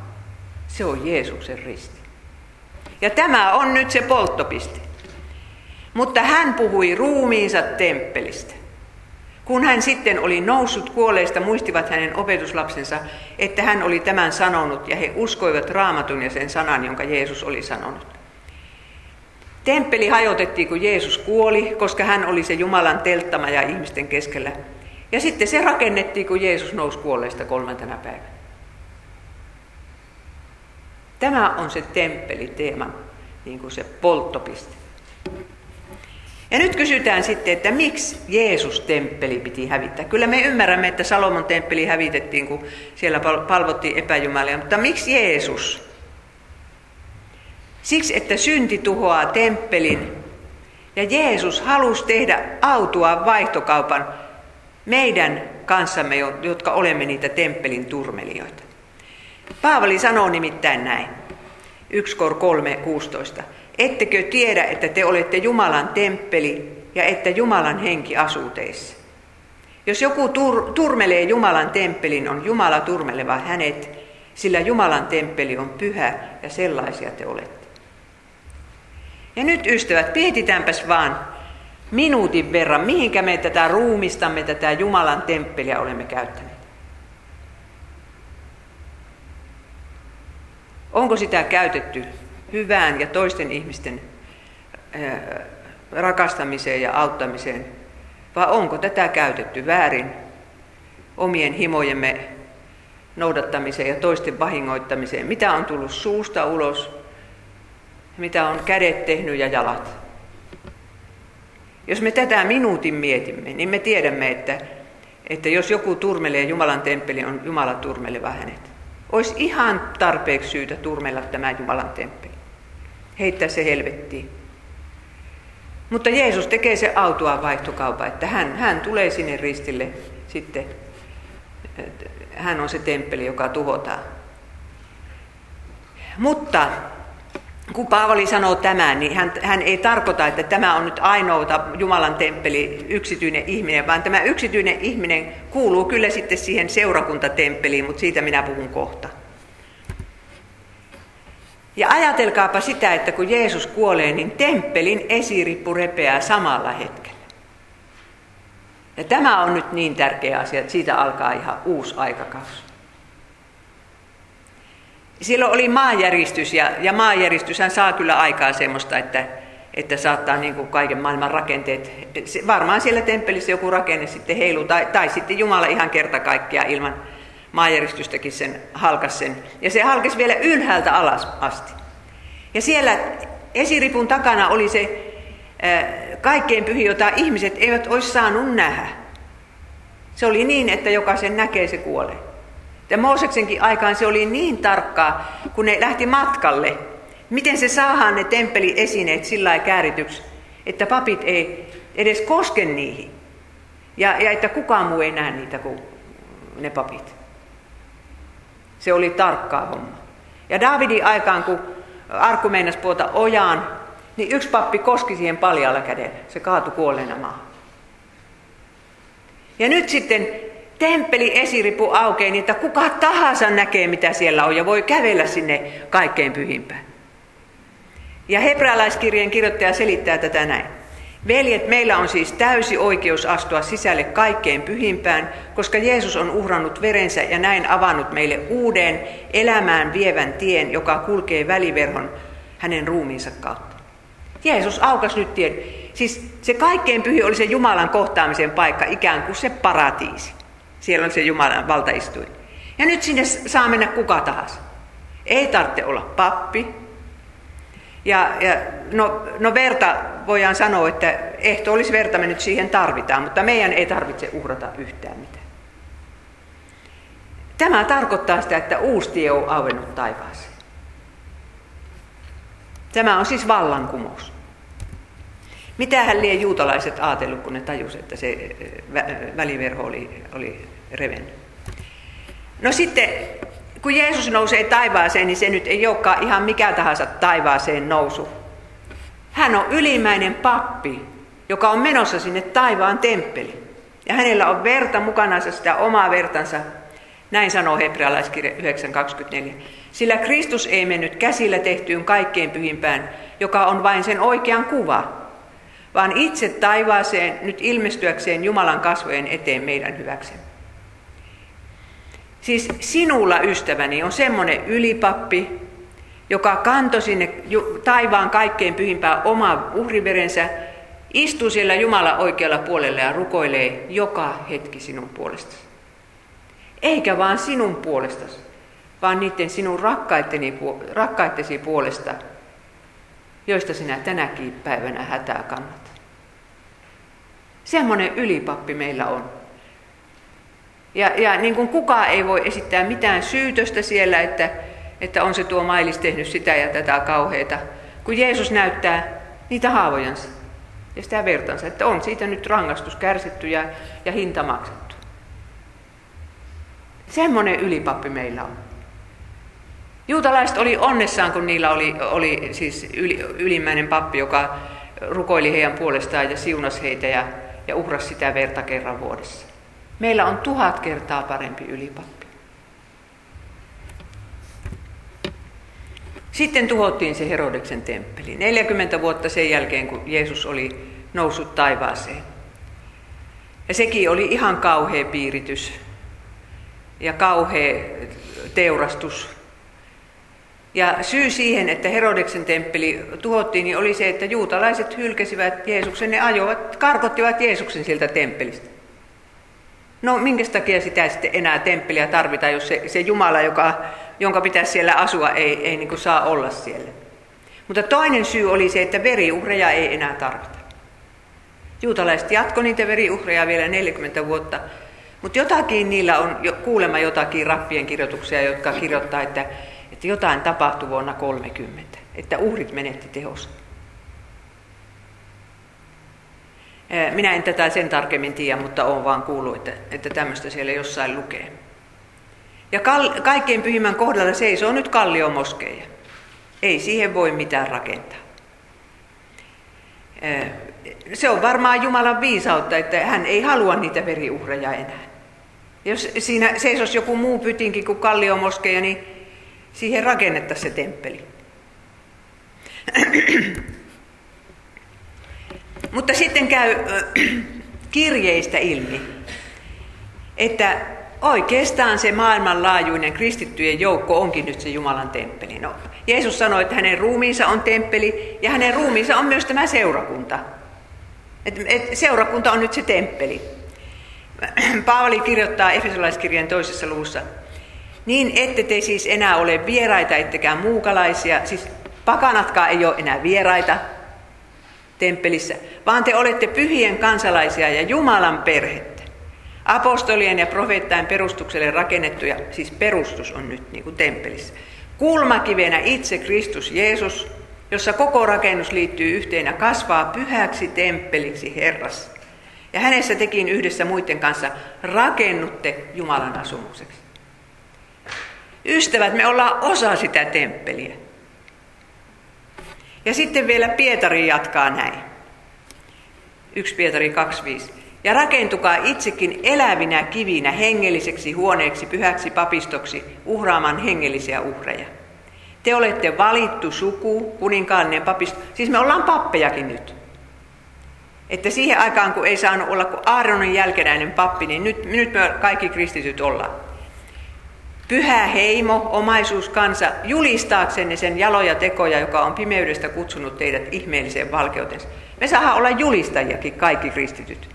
Se on Jeesuksen risti. Ja tämä on nyt se polttopiste. Mutta hän puhui ruumiinsa temppelistä. Kun hän sitten oli noussut kuolleista, muistivat hänen opetuslapsensa, että hän oli tämän sanonut, ja he uskoivat raamatun ja sen sanan, jonka Jeesus oli sanonut. Temppeli hajotettiin, kun Jeesus kuoli, koska hän oli se Jumalan telttama ja ihmisten keskellä. Ja sitten se rakennettiin, kun Jeesus nousi kuolleista kolmantena päivänä. Tämä on se temppeliteema, niin kuin se polttopiste. Ja nyt kysytään sitten, että miksi Jeesus temppeli piti hävittää. Kyllä me ymmärrämme, että Salomon temppeli hävitettiin, kun siellä palvottiin epäjumalia, mutta miksi Jeesus? Siksi, että synti tuhoaa temppelin. Ja Jeesus halusi tehdä autua vaihtokaupan meidän kanssamme, jotka olemme niitä temppelin turmelijoita. Paavali sanoo nimittäin näin. 1 kor 3, 16. Ettekö tiedä, että te olette Jumalan temppeli ja että Jumalan henki asuu teissä? Jos joku tur- turmelee Jumalan temppelin, on Jumala turmeleva hänet, sillä Jumalan temppeli on pyhä ja sellaisia te olette. Ja nyt ystävät, mietitäänpäs vaan minuutin verran, mihinkä me tätä ruumistamme, tätä Jumalan temppeliä olemme käyttäneet. Onko sitä käytetty hyvään ja toisten ihmisten rakastamiseen ja auttamiseen, vai onko tätä käytetty väärin omien himojemme noudattamiseen ja toisten vahingoittamiseen? Mitä on tullut suusta ulos? Mitä on kädet tehnyt ja jalat? Jos me tätä minuutin mietimme, niin me tiedämme, että, että jos joku turmelee Jumalan temppeli, on Jumala turmeleva hänet. Olisi ihan tarpeeksi syytä turmella tämä Jumalan temppeli heittää se helvettiin. Mutta Jeesus tekee se autua vaihtokaupa, että hän, hän tulee sinne ristille sitten. Hän on se temppeli, joka tuhotaan. Mutta kun Paavali sanoo tämän, niin hän, hän ei tarkoita, että tämä on nyt ainoa Jumalan temppeli, yksityinen ihminen, vaan tämä yksityinen ihminen kuuluu kyllä sitten siihen seurakuntatemppeliin, mutta siitä minä puhun kohta. Ja ajatelkaapa sitä, että kun Jeesus kuolee, niin temppelin esirippu repeää samalla hetkellä. Ja tämä on nyt niin tärkeä asia, että siitä alkaa ihan uusi aikakausi. Silloin oli maanjäristys ja, ja maanjäristyshän saa kyllä aikaa semmoista, että, että saattaa niin kuin kaiken maailman rakenteet, varmaan siellä temppelissä joku rakenne sitten heiluu, tai, tai sitten Jumala ihan kerta kaikkia ilman, maanjäristystäkin sen halkas sen. Ja se halkesi vielä ylhäältä alas asti. Ja siellä esiripun takana oli se kaikkein pyhi, jota ihmiset eivät olisi saanut nähdä. Se oli niin, että joka sen näkee, se kuolee. Ja Mooseksenkin aikaan se oli niin tarkkaa, kun ne lähti matkalle, miten se saadaan ne temppeliesineet sillä lailla käärityksi, että papit ei edes koske niihin. Ja, ja että kukaan muu ei näe niitä kuin ne papit. Se oli tarkkaa homma. Ja Davidin aikaan, kun arkku meinasi puota ojaan, niin yksi pappi koski siihen paljalla kädellä. Se kaatui kuolleena maahan. Ja nyt sitten temppeli esiripu aukeaa niin, että kuka tahansa näkee, mitä siellä on, ja voi kävellä sinne kaikkein pyhimpään. Ja hebrealaiskirjeen kirjoittaja selittää tätä näin. Veljet, meillä on siis täysi oikeus astua sisälle kaikkein pyhimpään, koska Jeesus on uhrannut verensä ja näin avannut meille uuden elämään vievän tien, joka kulkee väliverhon hänen ruumiinsa kautta. Jeesus aukas nyt tien. Siis se kaikkein pyhi oli se Jumalan kohtaamisen paikka, ikään kuin se paratiisi. Siellä on se Jumalan valtaistuin. Ja nyt sinne saa mennä kuka tahansa. Ei tarvitse olla pappi, ja, ja no, no verta voidaan sanoa, että ehto olisi verta me nyt siihen tarvitaan, mutta meidän ei tarvitse uhrata yhtään mitään. Tämä tarkoittaa sitä, että uusi tie on auennut taivaaseen. Tämä on siis vallankumous. Mitähän lie juutalaiset ajatellut, kun ne tajusivat, että se eh, väliverho oli, oli revennyt. No sitten kun Jeesus nousee taivaaseen, niin se nyt ei olekaan ihan mikä tahansa taivaaseen nousu. Hän on ylimäinen pappi, joka on menossa sinne taivaan temppeliin. Ja hänellä on verta mukana sitä omaa vertansa. Näin sanoo hebrealaiskirja 9.24. Sillä Kristus ei mennyt käsillä tehtyyn kaikkein pyhimpään, joka on vain sen oikean kuva, vaan itse taivaaseen nyt ilmestyäkseen Jumalan kasvojen eteen meidän hyväksemme. Siis sinulla, ystäväni, on semmoinen ylipappi, joka kantoi sinne taivaan kaikkein pyhimpään oma uhriverensä, istuu siellä Jumala oikealla puolella ja rukoilee joka hetki sinun puolestasi. Eikä vaan sinun puolestasi, vaan niiden sinun rakkaittesi puolesta, joista sinä tänäkin päivänä hätää kannat. Semmoinen ylipappi meillä on. Ja, ja niin kuin kukaan ei voi esittää mitään syytöstä siellä, että, että on se tuo mailis tehnyt sitä ja tätä kauheita, kun Jeesus näyttää niitä haavojansa ja sitä vertansa, että on siitä nyt rangaistus kärsitty ja, ja hinta maksettu. Semmoinen ylipappi meillä on. Juutalaiset oli onnessaan, kun niillä oli, oli siis yli, ylimmäinen pappi, joka rukoili heidän puolestaan ja siunasi heitä ja, ja uhrasi sitä verta kerran vuodessa. Meillä on tuhat kertaa parempi ylipappi. Sitten tuhottiin se Herodeksen temppeli. 40 vuotta sen jälkeen, kun Jeesus oli noussut taivaaseen. Ja sekin oli ihan kauhea piiritys ja kauhea teurastus. Ja syy siihen, että Herodeksen temppeli tuhottiin, niin oli se, että juutalaiset hylkäsivät Jeesuksen, ne ajoivat, karkottivat Jeesuksen sieltä temppelistä. No minkä takia sitä sitten enää temppeliä tarvitaan, jos se, se Jumala, joka, jonka pitäisi siellä asua, ei, ei niin saa olla siellä. Mutta toinen syy oli se, että veriuhreja ei enää tarvita. Juutalaiset jatko niitä veriuhreja vielä 40 vuotta, mutta jotakin niillä on jo, kuulemma jotakin rappien kirjoituksia, jotka kirjoittaa, että, että jotain tapahtui vuonna 30, että uhrit menetti tehosta. Minä en tätä sen tarkemmin tiedä, mutta olen vaan kuullut, että, että tämmöistä siellä jossain lukee. Ja kal- kaikkein pyhimmän kohdalla seisoo nyt kalliomoskeja. Ei siihen voi mitään rakentaa. Se on varmaan Jumalan viisautta, että hän ei halua niitä veriuhreja enää. Jos siinä seisoisi joku muu pytinkin kuin kalliomoskeja, niin siihen rakennettaisiin se temppeli. Mutta sitten käy kirjeistä ilmi, että oikeastaan se maailmanlaajuinen kristittyjen joukko onkin nyt se Jumalan temppeli. No, Jeesus sanoi, että hänen ruumiinsa on temppeli ja hänen ruumiinsa on myös tämä seurakunta. Et, et seurakunta on nyt se temppeli. Paavali kirjoittaa Efesolaiskirjan toisessa luussa, niin ette te siis enää ole vieraita ettekä muukalaisia, siis pakanatkaan ei ole enää vieraita temppelissä, vaan te olette pyhien kansalaisia ja Jumalan perhettä. Apostolien ja profeettain perustukselle rakennettuja, siis perustus on nyt niin kuin temppelissä. Kulmakivenä itse Kristus Jeesus, jossa koko rakennus liittyy yhteen ja kasvaa pyhäksi temppeliksi Herrassa. Ja hänessä tekin yhdessä muiden kanssa rakennutte Jumalan asumukseksi. Ystävät, me ollaan osa sitä temppeliä. Ja sitten vielä Pietari jatkaa näin. 1 Pietari 2.5. Ja rakentukaa itsekin elävinä kivinä hengelliseksi huoneeksi, pyhäksi papistoksi, uhraamaan hengellisiä uhreja. Te olette valittu suku, kuninkaallinen papisto. Siis me ollaan pappejakin nyt. Että siihen aikaan, kun ei saanut olla kuin Aaronin jälkenäinen pappi, niin nyt, nyt me kaikki kristityt ollaan. Pyhä heimo, omaisuus, kansa, julistaaksenne sen jaloja tekoja, joka on pimeydestä kutsunut teidät ihmeelliseen valkeutensa. Me saadaan olla julistajiakin, kaikki kristityt.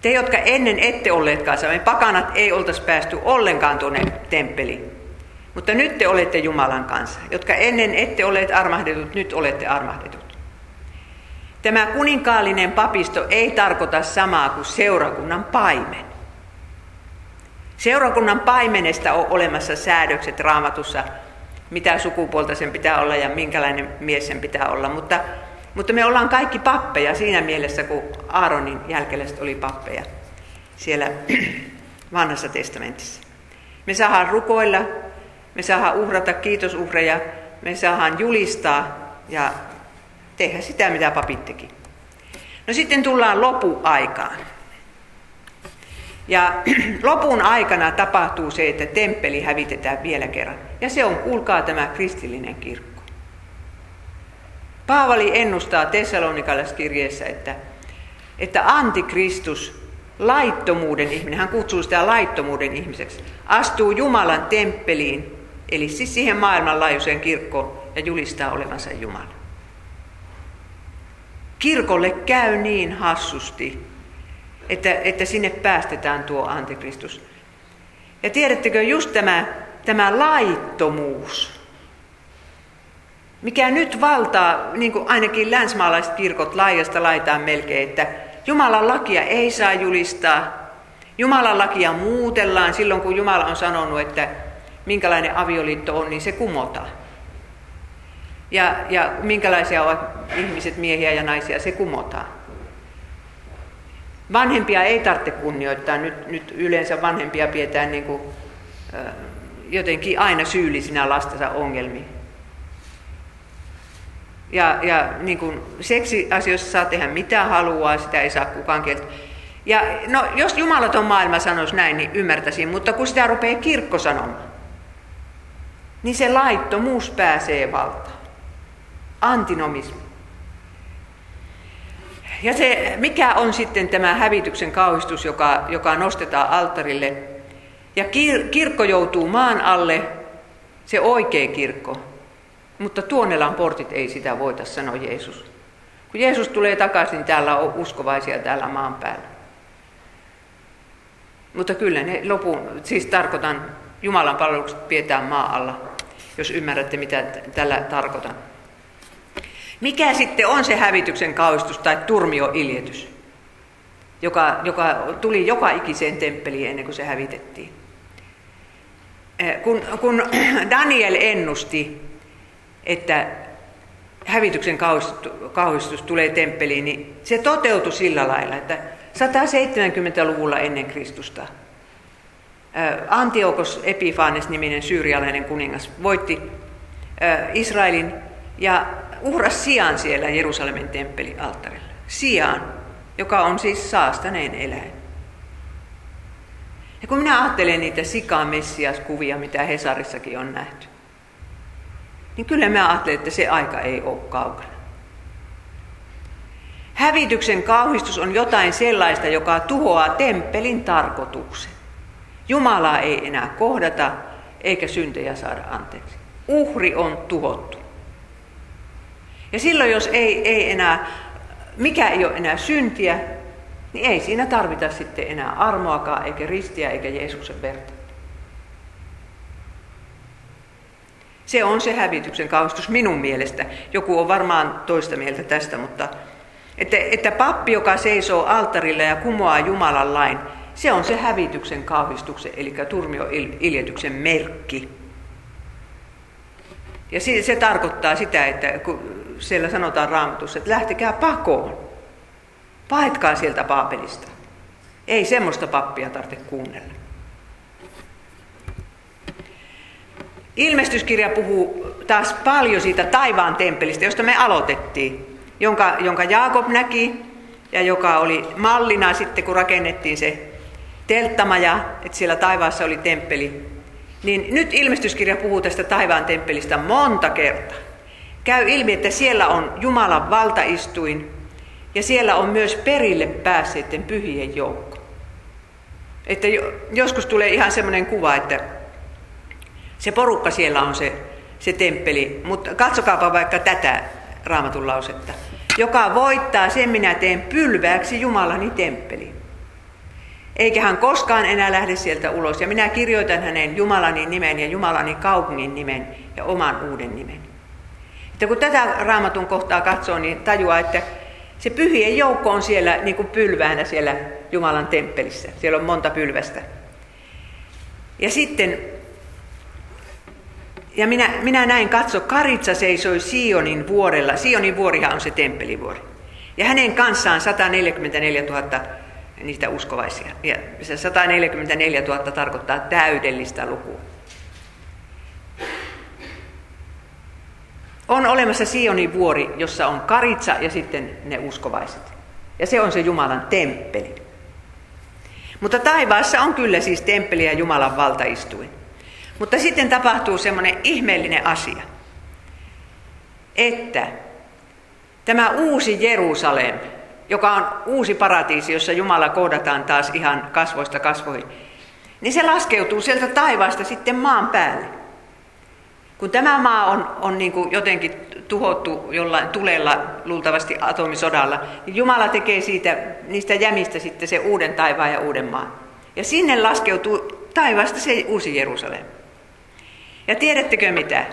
Te, jotka ennen ette olleet kanssa, me pakanat ei oltaisi päästy ollenkaan tuonne temppeliin. Mutta nyt te olette Jumalan kanssa, jotka ennen ette olleet armahdetut, nyt olette armahdetut. Tämä kuninkaallinen papisto ei tarkoita samaa kuin seurakunnan paimen. Seurakunnan paimenesta on olemassa säädökset raamatussa, mitä sukupuolta sen pitää olla ja minkälainen mies sen pitää olla. Mutta, mutta me ollaan kaikki pappeja siinä mielessä, kun Aaronin jälkeläiset oli pappeja siellä [clears throat] vanhassa testamentissa. Me saadaan rukoilla, me saadaan uhrata kiitosuhreja, me saadaan julistaa ja tehdä sitä, mitä papit teki. No sitten tullaan lopuaikaan. Ja [clears throat] lopun aikana tapahtuu se, että temppeli hävitetään vielä kerran. Ja se on, kuulkaa, tämä kristillinen kirkko. Paavali ennustaa Tessalonikalaiskirjeessä, että, että antikristus, laittomuuden ihminen, hän kutsuu sitä laittomuuden ihmiseksi, astuu Jumalan temppeliin, eli siis siihen maailmanlaajuiseen kirkkoon ja julistaa olevansa Jumala. Kirkolle käy niin hassusti, että, että sinne päästetään tuo antikristus. Ja tiedättekö, just tämä, tämä laittomuus, mikä nyt valtaa, niin kuin ainakin länsimaalaiset kirkot laajasta laitaan melkein, että Jumalan lakia ei saa julistaa. Jumalan lakia muutellaan silloin, kun Jumala on sanonut, että minkälainen avioliitto on, niin se kumotaan. Ja, ja minkälaisia ovat ihmiset, miehiä ja naisia, se kumotaan. Vanhempia ei tarvitse kunnioittaa. Nyt, nyt yleensä vanhempia pidetään niin kuin, jotenkin aina syyllisinä lastensa ongelmiin. Ja, ja niin kuin seksiasioissa saa tehdä mitä haluaa, sitä ei saa kukaan kieltä. Ja no, jos jumalaton maailma sanoisi näin, niin ymmärtäisin, mutta kun sitä rupeaa kirkko sanomaan, niin se laittomuus pääsee valtaan. Antinomismi. Ja se, mikä on sitten tämä hävityksen kauhistus, joka, joka nostetaan alttarille, ja kir, kirkko joutuu maan alle, se oikea kirkko, mutta Tuonelan portit ei sitä voita, sanoi Jeesus. Kun Jeesus tulee takaisin, täällä on uskovaisia täällä maan päällä. Mutta kyllä ne lopun, siis tarkoitan, Jumalan palvelukset pidetään maa alla, jos ymmärrätte mitä tällä tarkoitan. Mikä sitten on se hävityksen kauhistus tai turmioiljetys, joka, joka tuli joka ikiseen temppeliin ennen kuin se hävitettiin? Eh, kun, kun [clears throat] Daniel ennusti että hävityksen kauhistus tulee temppeliin, niin se toteutui sillä lailla, että 170-luvulla ennen Kristusta Antiokos Epifanes niminen syyrialainen kuningas voitti Israelin ja uhras sijaan siellä Jerusalemin temppelialttarilla. Sijaan, joka on siis saastaneen eläin. Ja kun minä ajattelen niitä sikamessias-kuvia, mitä Hesarissakin on nähty, niin kyllä mä ajattelen, että se aika ei ole kaukana. Hävityksen kauhistus on jotain sellaista, joka tuhoaa temppelin tarkoituksen. Jumalaa ei enää kohdata, eikä syntejä saada anteeksi. Uhri on tuhottu. Ja silloin, jos ei, ei enää, mikä ei ole enää syntiä, niin ei siinä tarvita sitten enää armoakaan, eikä ristiä, eikä Jeesuksen verta. Se on se hävityksen kauhistus minun mielestä. Joku on varmaan toista mieltä tästä, mutta että, että pappi, joka seisoo alttarilla ja kumoaa Jumalan lain, se on se hävityksen kauhistuksen, eli turmioiljetyksen merkki. Ja se, se tarkoittaa sitä, että kun siellä sanotaan raamatussa, että lähtekää pakoon. Paetkaa sieltä Paapelista. Ei semmoista pappia tarvitse kuunnella. Ilmestyskirja puhuu taas paljon siitä taivaan temppelistä, josta me aloitettiin, jonka, jonka Jaakob näki ja joka oli mallina sitten, kun rakennettiin se telttamaja, että siellä taivaassa oli temppeli. Niin nyt ilmestyskirja puhuu tästä taivaan temppelistä monta kertaa. Käy ilmi, että siellä on Jumalan valtaistuin ja siellä on myös perille päässeiden pyhien joukko. Että joskus tulee ihan semmoinen kuva, että se porukka siellä on se, se temppeli, mutta katsokaapa vaikka tätä raamatun lausetta. Joka voittaa, sen minä teen pylvääksi Jumalani temppeli. Eikä hän koskaan enää lähde sieltä ulos. Ja minä kirjoitan hänen Jumalani nimen ja Jumalani kaupungin nimen ja oman uuden nimen. Että kun tätä raamatun kohtaa katsoo, niin tajuaa, että se pyhien joukko on siellä niin kuin pylväänä siellä Jumalan temppelissä. Siellä on monta pylvästä. Ja sitten ja minä, minä näin, katso, Karitsa seisoi Sionin vuorella. Sionin vuorihan on se temppelivuori. Ja hänen kanssaan 144 000 niitä uskovaisia. Ja se 144 000 tarkoittaa täydellistä lukua. On olemassa Sionin vuori, jossa on karitsa ja sitten ne uskovaiset. Ja se on se Jumalan temppeli. Mutta taivaassa on kyllä siis temppeli ja Jumalan valtaistuin. Mutta sitten tapahtuu semmoinen ihmeellinen asia, että Tämä uusi Jerusalem, joka on uusi paratiisi, jossa Jumala kohdataan taas ihan kasvoista kasvoihin, niin se laskeutuu sieltä taivaasta sitten maan päälle. Kun tämä maa on, on niin kuin jotenkin tuhottu jollain tulella, luultavasti atomisodalla, niin Jumala tekee siitä, niistä jämistä sitten se uuden taivaan ja uuden maan. Ja sinne laskeutuu taivaasta se uusi Jerusalem. Ja tiedättekö mitä?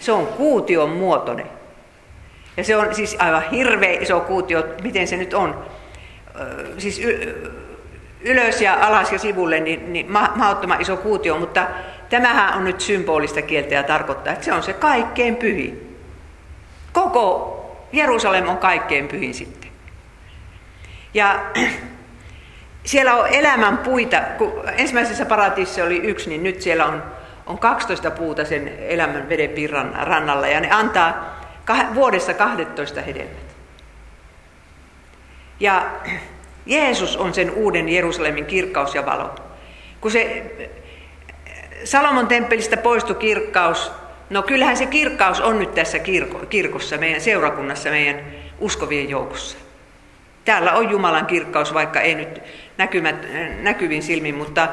Se on kuution muotoinen. Ja se on siis aivan hirveä iso kuutio, miten se nyt on. Siis ylös ja alas ja sivulle, niin, niin mahdottoman iso kuutio, mutta tämähän on nyt symbolista kieltä ja tarkoittaa, että se on se kaikkein pyhin. Koko Jerusalem on kaikkein pyhin sitten. Ja [clears throat] siellä on elämän puita, kun ensimmäisessä paratiisissa oli yksi, niin nyt siellä on, on 12 puuta sen elämän vedenpirran rannalla ja ne antaa vuodessa 12 hedelmät. Ja [clears throat] Jeesus on sen uuden Jerusalemin kirkkaus ja valo. Kun se Salomon temppelistä poistui kirkkaus, no kyllähän se kirkkaus on nyt tässä kirko, kirkossa, meidän seurakunnassa, meidän uskovien joukossa. Täällä on Jumalan kirkkaus, vaikka ei nyt näkymät, näkyvin silmin, mutta,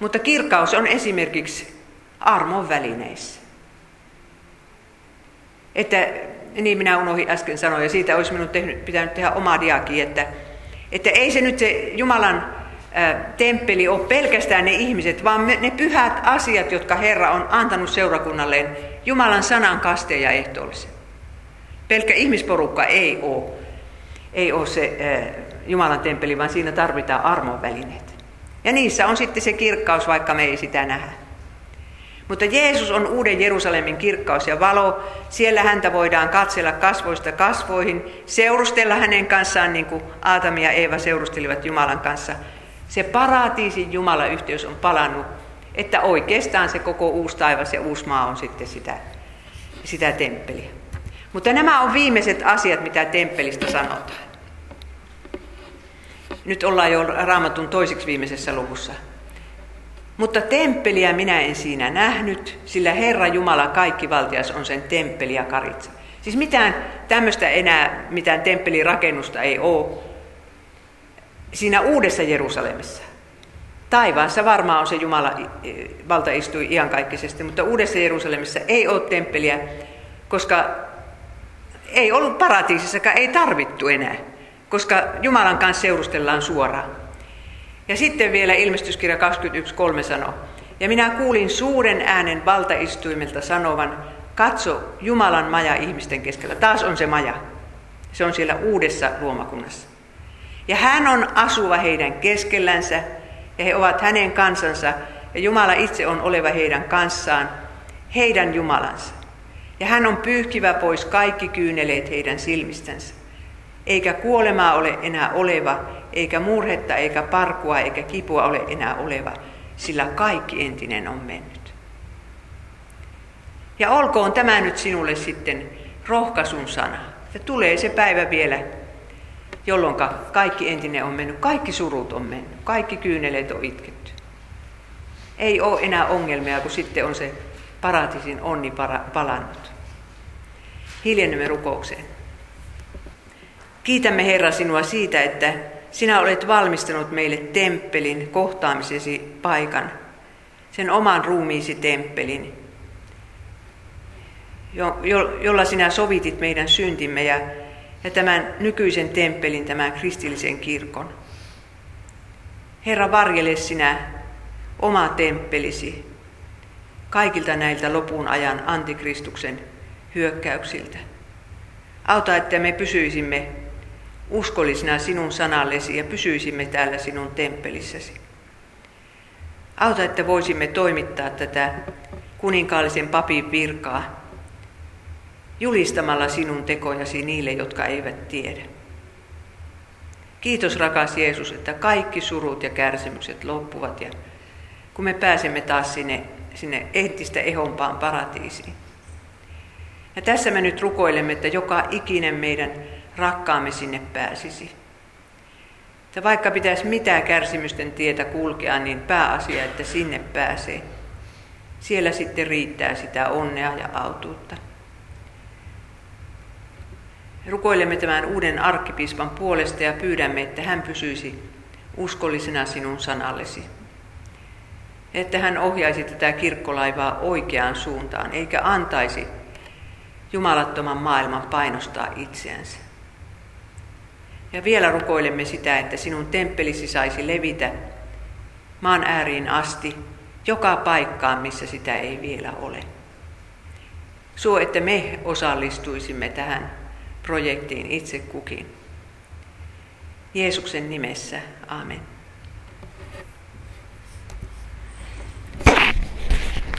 mutta kirkkaus on esimerkiksi armon välineissä. Että, niin minä unohdin äsken sanoa, ja siitä olisi minun tehnyt, pitänyt tehdä oma diakin, että, että ei se nyt se Jumalan temppeli ole pelkästään ne ihmiset, vaan ne pyhät asiat, jotka Herra on antanut seurakunnalleen Jumalan sanan kasteen ja ehtoollisen. Pelkkä ihmisporukka ei ole, ei ole se Jumalan temppeli, vaan siinä tarvitaan armon välineet. Ja niissä on sitten se kirkkaus, vaikka me ei sitä nähdä. Mutta Jeesus on uuden Jerusalemin kirkkaus ja valo. Siellä häntä voidaan katsella kasvoista kasvoihin, seurustella hänen kanssaan niin kuin Aatami ja Eeva seurustelivat Jumalan kanssa. Se paratiisin Jumalan yhteys on palannut, että oikeastaan se koko uusi taivas ja uusi maa on sitten sitä, sitä temppeliä. Mutta nämä on viimeiset asiat, mitä temppelistä sanotaan. Nyt ollaan jo raamatun toiseksi viimeisessä luvussa. Mutta temppeliä minä en siinä nähnyt, sillä Herra Jumala kaikkivaltias on sen temppeli ja karitsa. Siis mitään tämmöistä enää, mitään temppelirakennusta ei ole siinä uudessa Jerusalemissa. Taivaassa varmaan on se Jumala valta istui iankaikkisesti, mutta uudessa Jerusalemissa ei ole temppeliä, koska ei ollut paratiisissakaan, ei tarvittu enää, koska Jumalan kanssa seurustellaan suoraan. Ja sitten vielä ilmestyskirja 21.3 sanoo, ja minä kuulin suuren äänen valtaistuimelta sanovan, katso Jumalan maja ihmisten keskellä. Taas on se maja. Se on siellä uudessa luomakunnassa. Ja hän on asuva heidän keskellänsä, ja he ovat hänen kansansa, ja Jumala itse on oleva heidän kanssaan, heidän Jumalansa. Ja hän on pyyhkivä pois kaikki kyyneleet heidän silmistänsä. Eikä kuolemaa ole enää oleva, eikä murhetta, eikä parkua, eikä kipua ole enää oleva, sillä kaikki entinen on mennyt. Ja olkoon tämä nyt sinulle sitten rohkaisun sana. Ja tulee se päivä vielä, jolloin kaikki entinen on mennyt, kaikki surut on mennyt, kaikki kyyneleet on itketty. Ei ole enää ongelmia, kun sitten on se paratiisin onni palannut. Hiljennymme rukoukseen. Kiitämme Herra sinua siitä, että sinä olet valmistanut meille temppelin, kohtaamisesi paikan, sen oman ruumiisi temppelin, jo, jo, jolla sinä sovitit meidän syntimme ja, ja tämän nykyisen temppelin, tämän kristillisen kirkon. Herra, varjele sinä oma temppelisi kaikilta näiltä lopun ajan antikristuksen hyökkäyksiltä. Auta, että me pysyisimme uskollisina sinun sanallesi ja pysyisimme täällä sinun temppelissäsi. Auta, että voisimme toimittaa tätä kuninkaallisen papin virkaa julistamalla sinun tekojasi niille, jotka eivät tiedä. Kiitos rakas Jeesus, että kaikki surut ja kärsimykset loppuvat ja kun me pääsemme taas sinne, sinne entistä ehompaan paratiisiin. Ja tässä me nyt rukoilemme, että joka ikinen meidän rakkaamme sinne pääsisi. Että vaikka pitäisi mitä kärsimysten tietä kulkea, niin pääasia, että sinne pääsee. Siellä sitten riittää sitä onnea ja autuutta. Rukoilemme tämän uuden arkkipiispan puolesta ja pyydämme, että hän pysyisi uskollisena sinun sanallesi. Että hän ohjaisi tätä kirkkolaivaa oikeaan suuntaan, eikä antaisi jumalattoman maailman painostaa itseänsä. Ja vielä rukoilemme sitä, että sinun temppelisi saisi levitä maan ääriin asti, joka paikkaan, missä sitä ei vielä ole. Suo, että me osallistuisimme tähän projektiin itse kukin. Jeesuksen nimessä, amen.